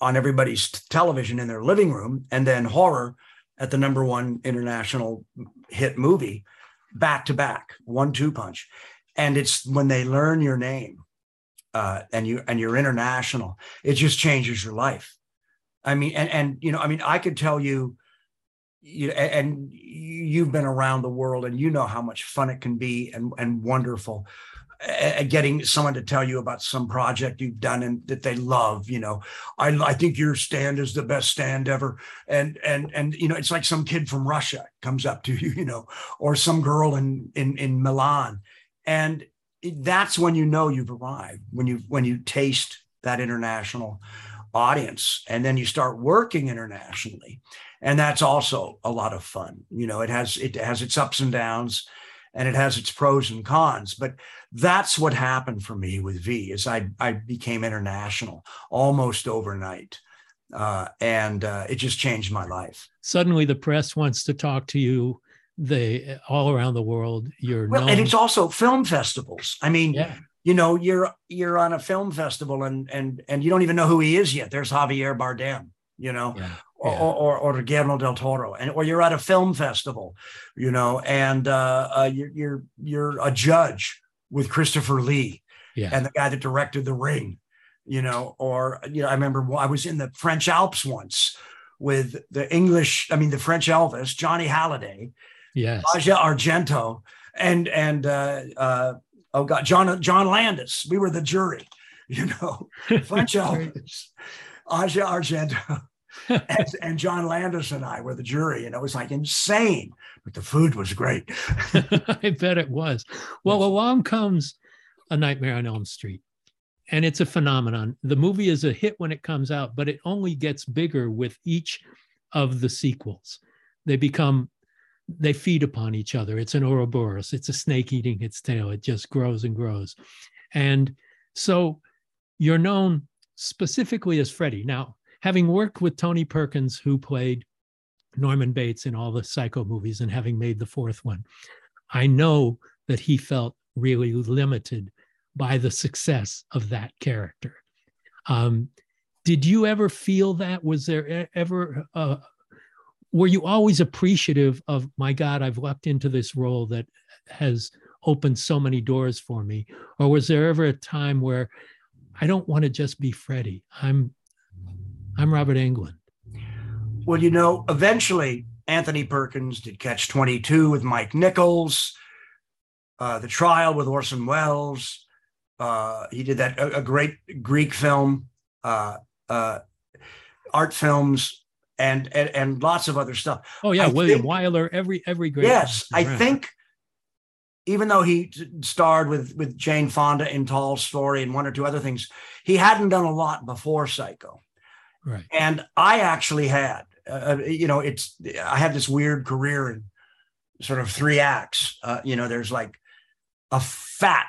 on everybody's television in their living room, and then horror at the number one international hit movie back to back, one two punch. And it's when they learn your name uh, and you and you're international, it just changes your life. I mean, and and you know, I mean, I could tell you, you and you've been around the world and you know how much fun it can be and and wonderful. Uh, getting someone to tell you about some project you've done and that they love, you know, I I think your stand is the best stand ever, and and and you know, it's like some kid from Russia comes up to you, you know, or some girl in in in Milan, and that's when you know you've arrived when you when you taste that international audience. And then you start working internationally and that's also a lot of fun you know it has it has its ups and downs and it has its pros and cons but that's what happened for me with v is i i became international almost overnight uh, and uh, it just changed my life. Suddenly the press wants to talk to you they all around the world you're well, known. and it's also film festivals. I mean yeah. you know you're you're on a film festival and and and you don't even know who he is yet. There's javier bardem you know? Yeah, yeah. Or, or, or Guillermo del Toro, and or you're at a film festival, you know, and uh, uh, you're you're you're a judge with Christopher Lee, yeah. and the guy that directed The Ring, you know, or you know, I remember I was in the French Alps once with the English, I mean, the French Elvis, Johnny Hallyday, yes, Asia Argento, and and uh, uh, oh god, John John Landis. We were the jury, you know, French Elvis, Asia Argento. and, and, John Landis and I were the jury, and it was like insane, but the food was great. I bet it was. Well, along comes A Nightmare on Elm Street, and it's a phenomenon. The movie is a hit when it comes out, but it only gets bigger with each of the sequels. They become they feed upon each other. It's an Ouroboros. It's a snake eating its tail. It just grows and grows. And so you're known specifically as Freddy. Now, having worked with Tony Perkins, who played Norman Bates in all the Psycho movies and having made the fourth one, I know that he felt really limited by the success of that character. Um, did you ever feel that? Was there ever a, were you always appreciative of my god i've lucked into this role that has opened so many doors for me or was there ever a time where i don't want to just be freddy i'm i'm robert englund well you know eventually anthony perkins did catch 22 with mike nichols uh, the trial with orson welles uh, he did that a, a great greek film uh, uh art films and and, and lots of other stuff. Oh yeah, I William think, Wyler, every every great. Yes, I think even though he starred with with Jane Fonda in Tall Story and one or two other things, he hadn't done a lot before Psycho. Right. And I actually had, uh, uh you know, it's I had this weird career in sort of three acts. Uh, you know, there's like a fat,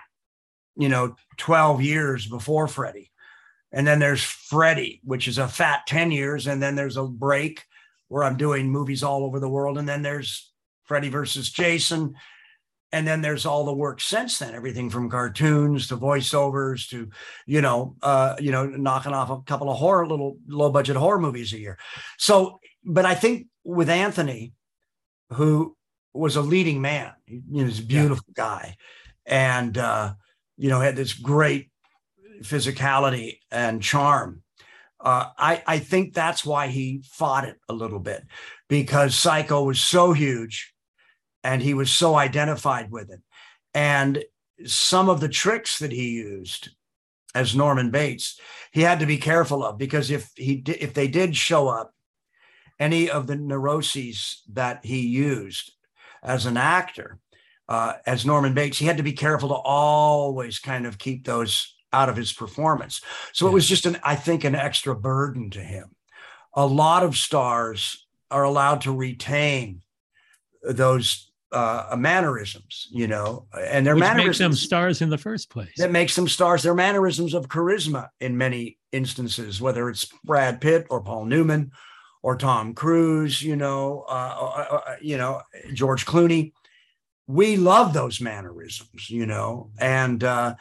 you know, 12 years before Freddy. And then there's Freddy, which is a fat 10 years. And then there's a break where I'm doing movies all over the world. And then there's Freddy versus Jason. And then there's all the work since then, everything from cartoons to voiceovers to, you know, uh, you know, knocking off a couple of horror, little low budget horror movies a year. So, but I think with Anthony, who was a leading man, you know, he's a beautiful yeah. guy, and uh, you know, had this great physicality and charm. Uh, I, I think that's why he fought it a little bit because Psycho was so huge and he was so identified with it. And some of the tricks that he used as Norman Bates, he had to be careful of because if he di- if they did show up, any of the neuroses that he used as an actor, uh, as Norman Bates, he had to be careful to always kind of keep those out of his performance. So it was just an, I think, an extra burden to him. A lot of stars are allowed to retain those uh, mannerisms, you know, and their Which mannerisms makes them stars in the first place. that makes them stars. Their mannerisms of charisma in many instances, whether it's Brad Pitt or Paul Newman or Tom Cruise, you know, uh, uh, uh, you know, George Clooney. We love those mannerisms, you know, and uh,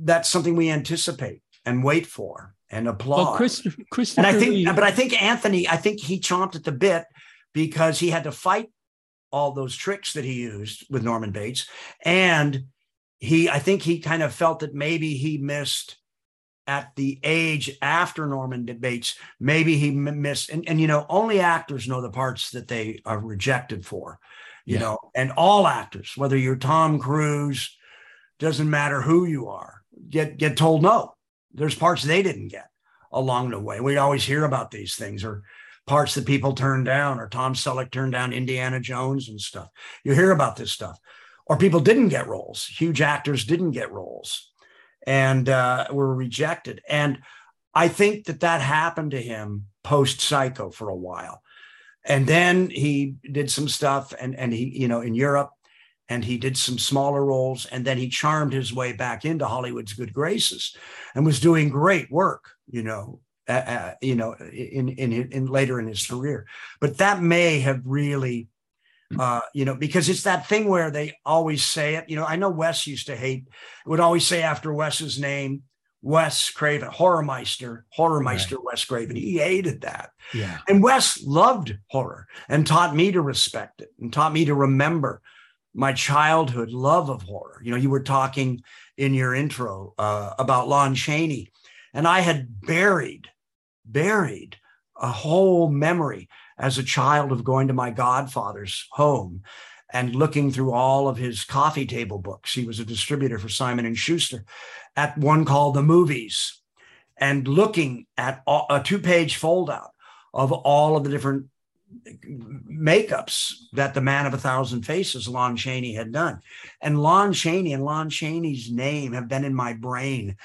that's something we anticipate and wait for and applaud. well, Christopher, Christopher and I think, Lee- but I think Anthony, I think he chomped at the bit because he had to fight all those tricks that he used with Norman Bates, and he, I think he kind of felt that maybe he missed at the age after Norman Bates, maybe he missed, and, and you know, only actors know the parts that they are rejected for, you Yeah. know, and all actors, whether you're Tom Cruise, doesn't matter who you are, get get told no. There's parts they didn't get along the way. We always hear about these things or parts that people turned down, or Tom Selleck turned down Indiana Jones and stuff. You hear about this stuff. Or people didn't get roles. Huge actors didn't get roles and uh, were rejected. And I think that that happened to him post Psycho for a while. And then he did some stuff and, and he, you know, in Europe, and he did some smaller roles. And then he charmed his way back into Hollywood's good graces and was doing great work, you know, uh, uh, you know, in, in in later in his career. But that may have really, uh, you know, because it's that thing where they always say it. You know, I know Wes used to hate would always say after Wes's name, Wes Craven, Horrormeister, Horrormeister Wes Craven. He hated that. yeah. And Wes loved horror and taught me to respect it and taught me to remember my childhood love of horror. You know, you were talking in your intro uh, about Lon Chaney, and I had buried, buried a whole memory as a child of going to my godfather's home and looking through all of his coffee table books. He was a distributor for Simon and Schuster at one called The Movies and looking at a two-page foldout of all of the different makeups that the man of a thousand faces, Lon Chaney, had done. And Lon Chaney and Lon Chaney's name have been in my brain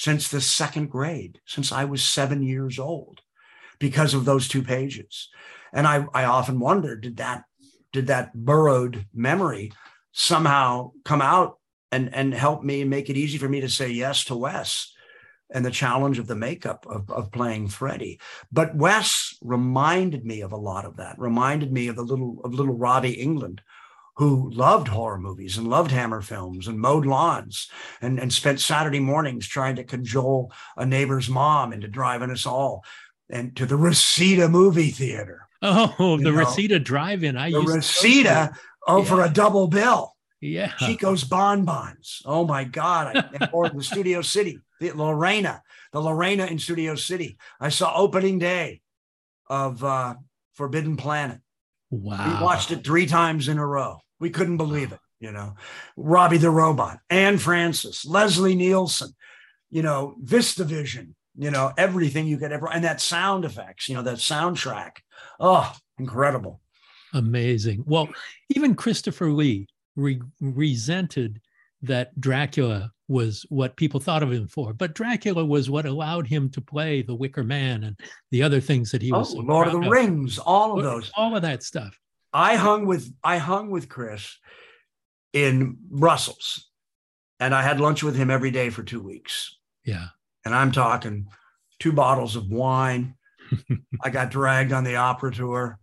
since the second grade, since I was seven years old, because of those two pages. And I, I often wonder, did that did that burrowed memory somehow come out and, and help me make it easy for me to say yes to Wes and the challenge of the makeup of, of playing Freddy. But Wes reminded me of a lot of that, reminded me of the little of little Robbie Englund, who loved horror movies and loved Hammer films and mowed lawns and, and spent Saturday mornings trying to cajole a neighbor's mom into driving us all and to the Reseda movie theater. Oh, the know, Reseda Drive-In. I The used Reseda oh, for Yeah. a double bill. Yeah. Chico's bonbons. Oh my God. I, or the Studio City, the Lorena, the Lorena in Studio City. I saw opening day of uh, Forbidden Planet. Wow. We watched it three times in a row. We couldn't believe it. You know, Robbie the Robot, Anne Francis, Leslie Nielsen, you know, VistaVision, you know, everything you could ever, and that sound effects, you know, that soundtrack. Oh, incredible. Amazing. Well, even Christopher Lee re- resented that Dracula was what people thought of him for, but Dracula was what allowed him to play the Wicker Man and the other things that he Oh, was. so Lord of the Rings, all of those. All of that stuff. I hung with I hung with Chris in Brussels, and I had lunch with him every day for two weeks. Yeah. And I'm talking two bottles of wine. I got dragged on the opera tour.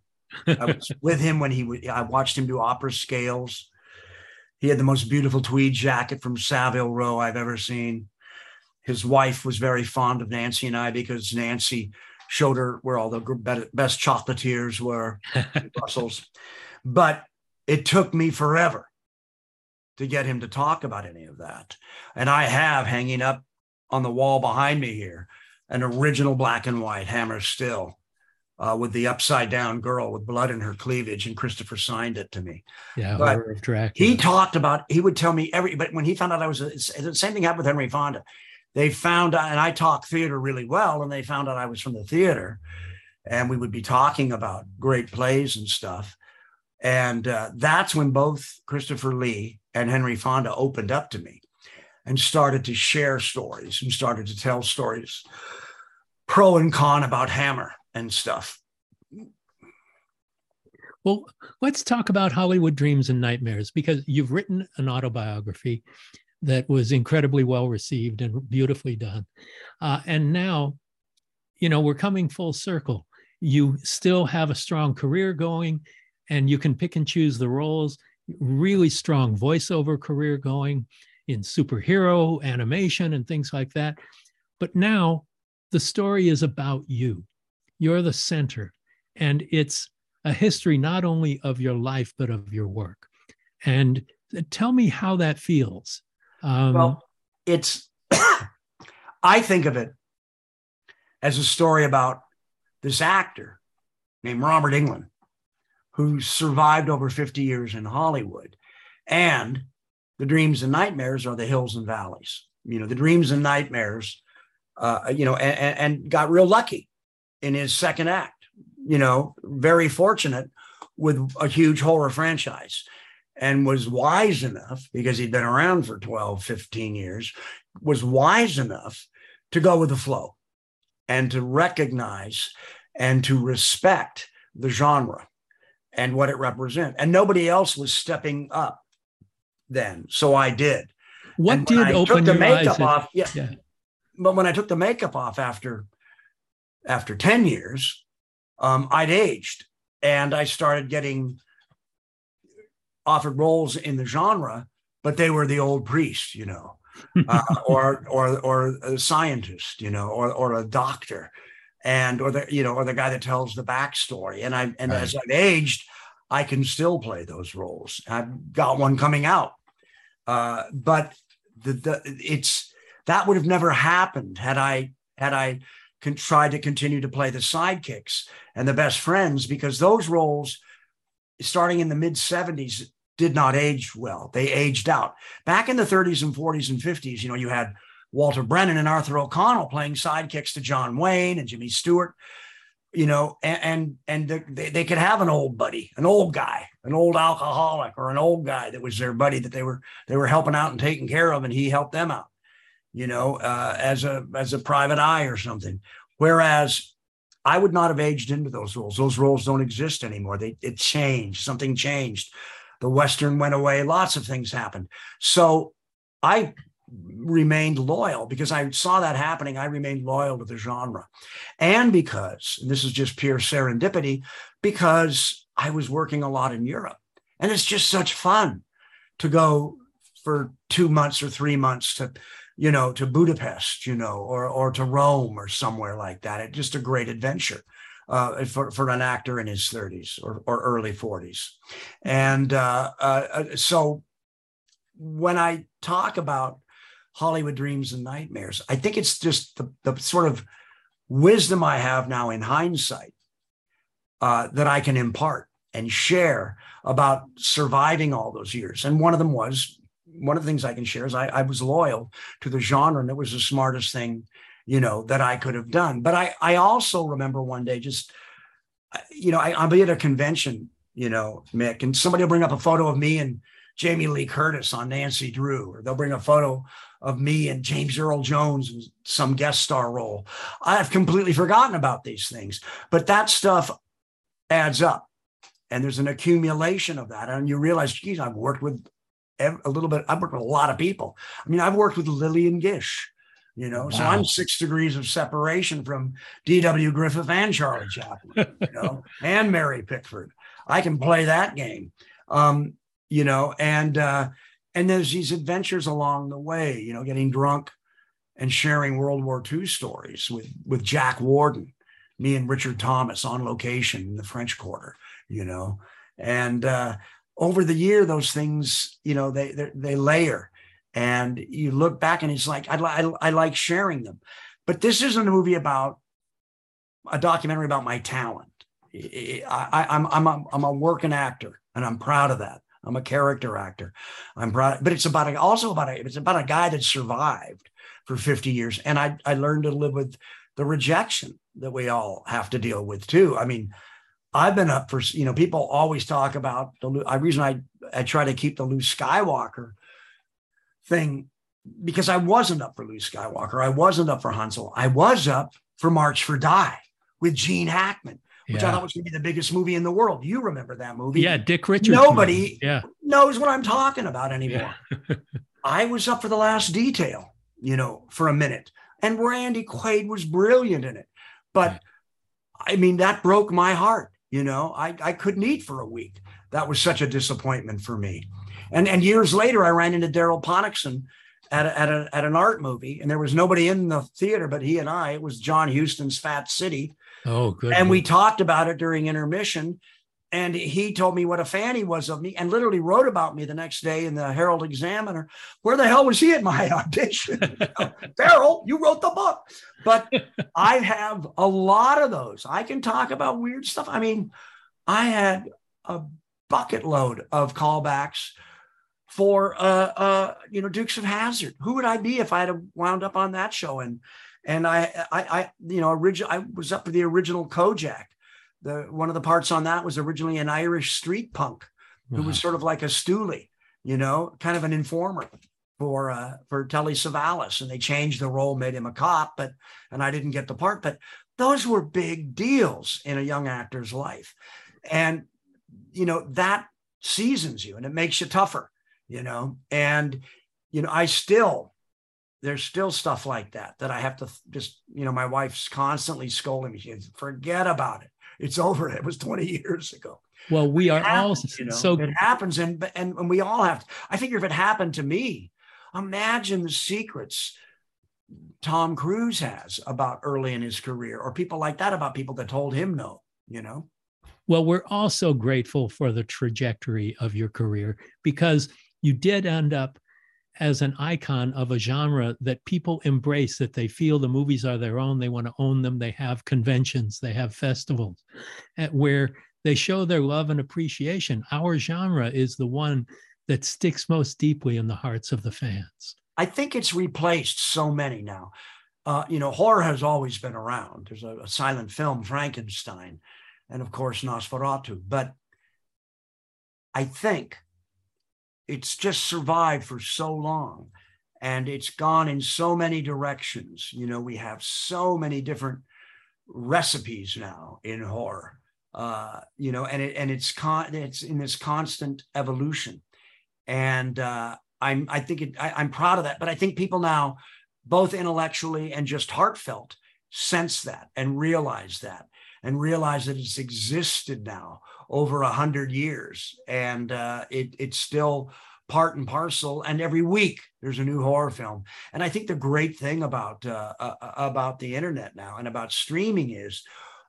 I was with him when he would. I watched him do opera scales. He had the most beautiful tweed jacket from Savile Row I've ever seen. His wife was very fond of Nancy and I because Nancy showed her where all the best chocolatiers were in Brussels. But it took me forever to get him to talk about any of that. And I have hanging up on the wall behind me here an original black and white hammer still uh, with the upside down girl with blood in her cleavage. And Christopher signed it to me. Yeah. But Horror of Dracula. He talked about, he would tell me every, but when he found out I was, a, the same thing happened with Henry Fonda. They found out, and I talk theater really well, and they found out I was from the theater. And we would be talking about great plays and stuff. And uh, that's when both Christopher Lee and Henry Fonda opened up to me. and started to share stories and started to tell stories, pro and con about Hammer and stuff. Well, let's talk about Hollywood Dreams and Nightmares because you've written an autobiography that was incredibly well received and beautifully done. Uh, and now, you know, we're coming full circle. You still have a strong career going and you can pick and choose the roles, really strong voiceover career going in superhero animation and things like that. But now the story is about you. You're the center. And it's a history not only of your life, but of your work. And tell me how that feels. Um, well, it's, I think of it as a story about this actor named Robert Englund who survived over 50 years in Hollywood. And the dreams and nightmares are the hills and valleys. You know, the dreams and nightmares, uh, you know, and, and got real lucky in his second act. You know, very fortunate with a huge horror franchise and was wise enough because he'd been around for 12, 15 years, was wise enough to go with the flow and to recognize and to respect the genre and what it represents. And nobody else was stepping up then. So I did. What did I open took the makeup off? Yeah, yeah. But when I took the makeup off after after 10 years, um, I'd aged and I started getting offered roles in the genre, but they were the old priest, you know, uh, or or or a scientist, you know, or or a doctor, and or the you know or the guy that tells the backstory. And I and right. as I've aged, I can still play those roles. I've got one coming out, uh, but the, the it's that would have never happened had I had I can try to continue to play the sidekicks and the best friends because those roles starting in the mid 70s did not age well. They aged out. Back in the 30s and 40s and 50s, you know, you had Walter Brennan and Arthur O'Connell playing sidekicks to John Wayne and Jimmy Stewart, you know, and and, and they, they could have an old buddy, an old guy, an old alcoholic, or an old guy that was their buddy that they were they were helping out and taking care of, and he helped them out, you know, uh, as a as a private eye or something. Whereas I would not have aged into those roles. Those roles don't exist anymore. They it changed. Something changed the Western went away, lots of things happened. So I remained loyal because I saw that happening. I remained loyal to the genre. And because, and this is just pure serendipity, because I was working a lot in Europe. And it's just such fun to go for two months or three months to, you know, to Budapest, you know, or or to Rome or somewhere like that. It's just a great adventure uh, for, for an actor in his 30s or, or early 40s. And uh, uh, so when I talk about Hollywood dreams and nightmares, I think it's just the, the sort of wisdom I have now in hindsight uh, that I can impart and share about surviving all those years. And one of them was one of the things I can share is I, I was loyal to the genre and it was the smartest thing you know, that I could have done. But I, I also remember one day just, uh, you know, I, I'll be at a convention, you know, Mick, and somebody will bring up a photo of me and Jamie Lee Curtis on Nancy Drew, or they'll bring a photo of me and James Earl Jones in some guest star role. I've completely forgotten about these things, but that stuff adds up. And there's an accumulation of that. And you realize, geez, I've worked with a little bit, I've worked with a lot of people. I mean, I've worked with Lillian Gish you know. Wow. So I'm six degrees of separation from D.W. Griffith and Charlie Chaplin, you know, and Mary Pickford. I can play that game, um, you know, and uh, and there's these adventures along the way, you know, getting drunk and sharing World War II stories with with Jack Warden, me and Richard Thomas on location in the French Quarter, you know, and uh, over the year those things, you know, they they layer and you look back and it's like I, I, I like sharing them. But this isn't a movie about a documentary about my talent. I, am I'm, I'm, a, I'm a working actor and i'm proud of that. I'm a character actor. I'm proud but it's about a, also about a, it's about a guy that survived for 50 years. And I, I learned to live with the rejection that we all have to deal with too. I mean I've been up for, you know, people always talk about the, I reason I, I try to keep the Luke Skywalker thing because I wasn't up for Luke Skywalker. I wasn't up for Han Solo. I was up for March or Die with Gene Hackman, which Yeah. I thought was going to be the biggest movie in the world. You remember that movie? Yeah, Dick Richards. Nobody movie. Yeah. knows what I'm talking about anymore. I was up for the last detail, you know, for a minute, and Randy Quaid was brilliant in it. But I mean, that broke my heart. You know, I, I couldn't eat for a week. That was such a disappointment for me. And and years later, I ran into Darryl Ponicsan at a, at a, at an art movie, and there was nobody in the theater but he and I. It was John Huston's Fat City, Oh, good. and we talked about it during intermission. And he told me what a fan he was of me and literally wrote about me the next day in the Herald Examiner. Where the hell was he at my audition? Darryl, you wrote the book. But I have a lot of those. I can talk about weird stuff. I mean, I had a bucket load of callbacks for uh uh you know Dukes of Hazzard. Who would I be if I had wound up on that show? And and I I, I you know original I was up for the original Kojak. The one of the parts on that was originally an Irish street punk who was sort of like a stoolie, you know, kind of an informer for uh for Telly Savalas. And they changed the role, made him a cop, but and I didn't get the part. But those were big deals in a young actor's life. And you know, that seasons you and it makes you tougher, you know. And you know, I still there's still stuff like that that I have to just, you know, my wife's constantly scolding me. She says, forget about it. It's over. It was 20 years ago. Well, we are all you know, so it happens, and, and and we all have. To, I figure if it happened to me, imagine the secrets Tom Cruise has about early in his career, or people like that about people that told him no. You know, Well, we're also grateful for the trajectory of your career because you did end up as an icon of a genre that people embrace, that they feel the movies are their own, they want to own them, they have conventions, they have festivals at where they show their love and appreciation. Our genre is the one that sticks most deeply in the hearts of the fans. I think it's replaced so many now. Uh, you know, horror has always been around. There's a, a silent film, Frankenstein, and of course Nosferatu. But I think it's just survived for so long and it's gone in so many directions. You know, we have so many different recipes now in horror. Uh, you know, and it and it's con it's in this constant evolution. And uh I'm I think it, I, I'm proud of that. But I think people now, both intellectually and just heartfelt, sense that and realize that and realize that it's existed now over a hundred years, and uh, it it's still part and parcel. And every week there's a new horror film. And I think the great thing about uh, uh, about the internet now and about streaming is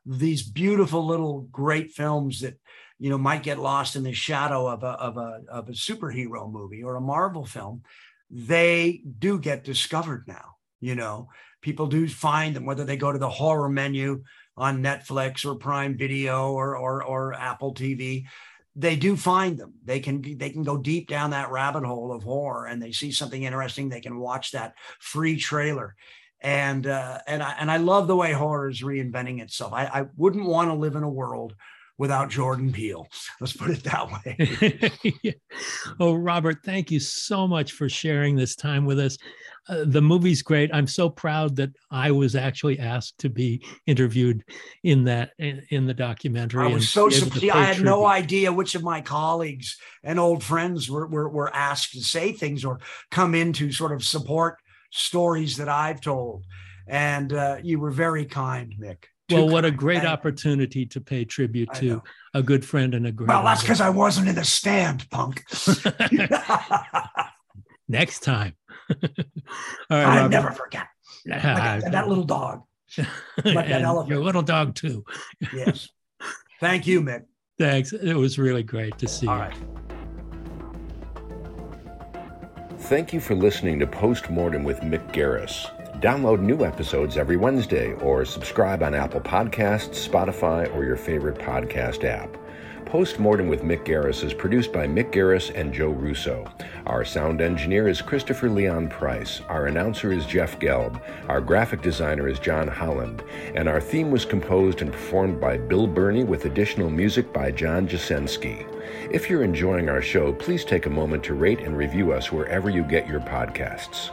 these beautiful little great films that you know might get lost in the shadow of a of a of a superhero movie or a Marvel film, they do get discovered now. You know, people do find them whether they go to the horror menu on Netflix or Prime Video or or, or Apple TV. They do find them. They can they can go deep down that rabbit hole of horror, and they see something interesting. They can watch that free trailer, and uh, and I and I love the way horror is reinventing itself. I, I wouldn't want to live in a world without Jordan Peele. Let's put it that way. oh, Robert, thank you so much for sharing this time with us. Uh, the movie's great. I'm so proud that I was actually asked to be interviewed in that in, in the documentary. I was so surprised. I had no idea which of my colleagues and old friends were, were, were asked to say things or come in to sort of support stories that I've told. And uh, you were very kind, Mick. Too Well, what a great Thank opportunity to pay tribute to a good friend and a great. Well, that's because I wasn't in the stand, punk. Next time. All right, I Robert. never forget. Like that, that little dog. that and elephant. Your little dog too. Yes. Thank you, Mick. Thanks. It was really great to see All you. right. Thank you for listening to Postmortem with Mick Garris. Download new episodes every Wednesday or subscribe on Apple Podcasts, Spotify, or your favorite podcast app. Postmortem with Mick Garris is produced by Mick Garris and Joe Russo. Our sound engineer is Christopher Leon Price. Our announcer is Jeff Gelb. Our graphic designer is John Holland. And our theme was composed and performed by Bill Burney with additional music by John Jasensky. If you're enjoying our show, please take a moment to rate and review us wherever you get your podcasts.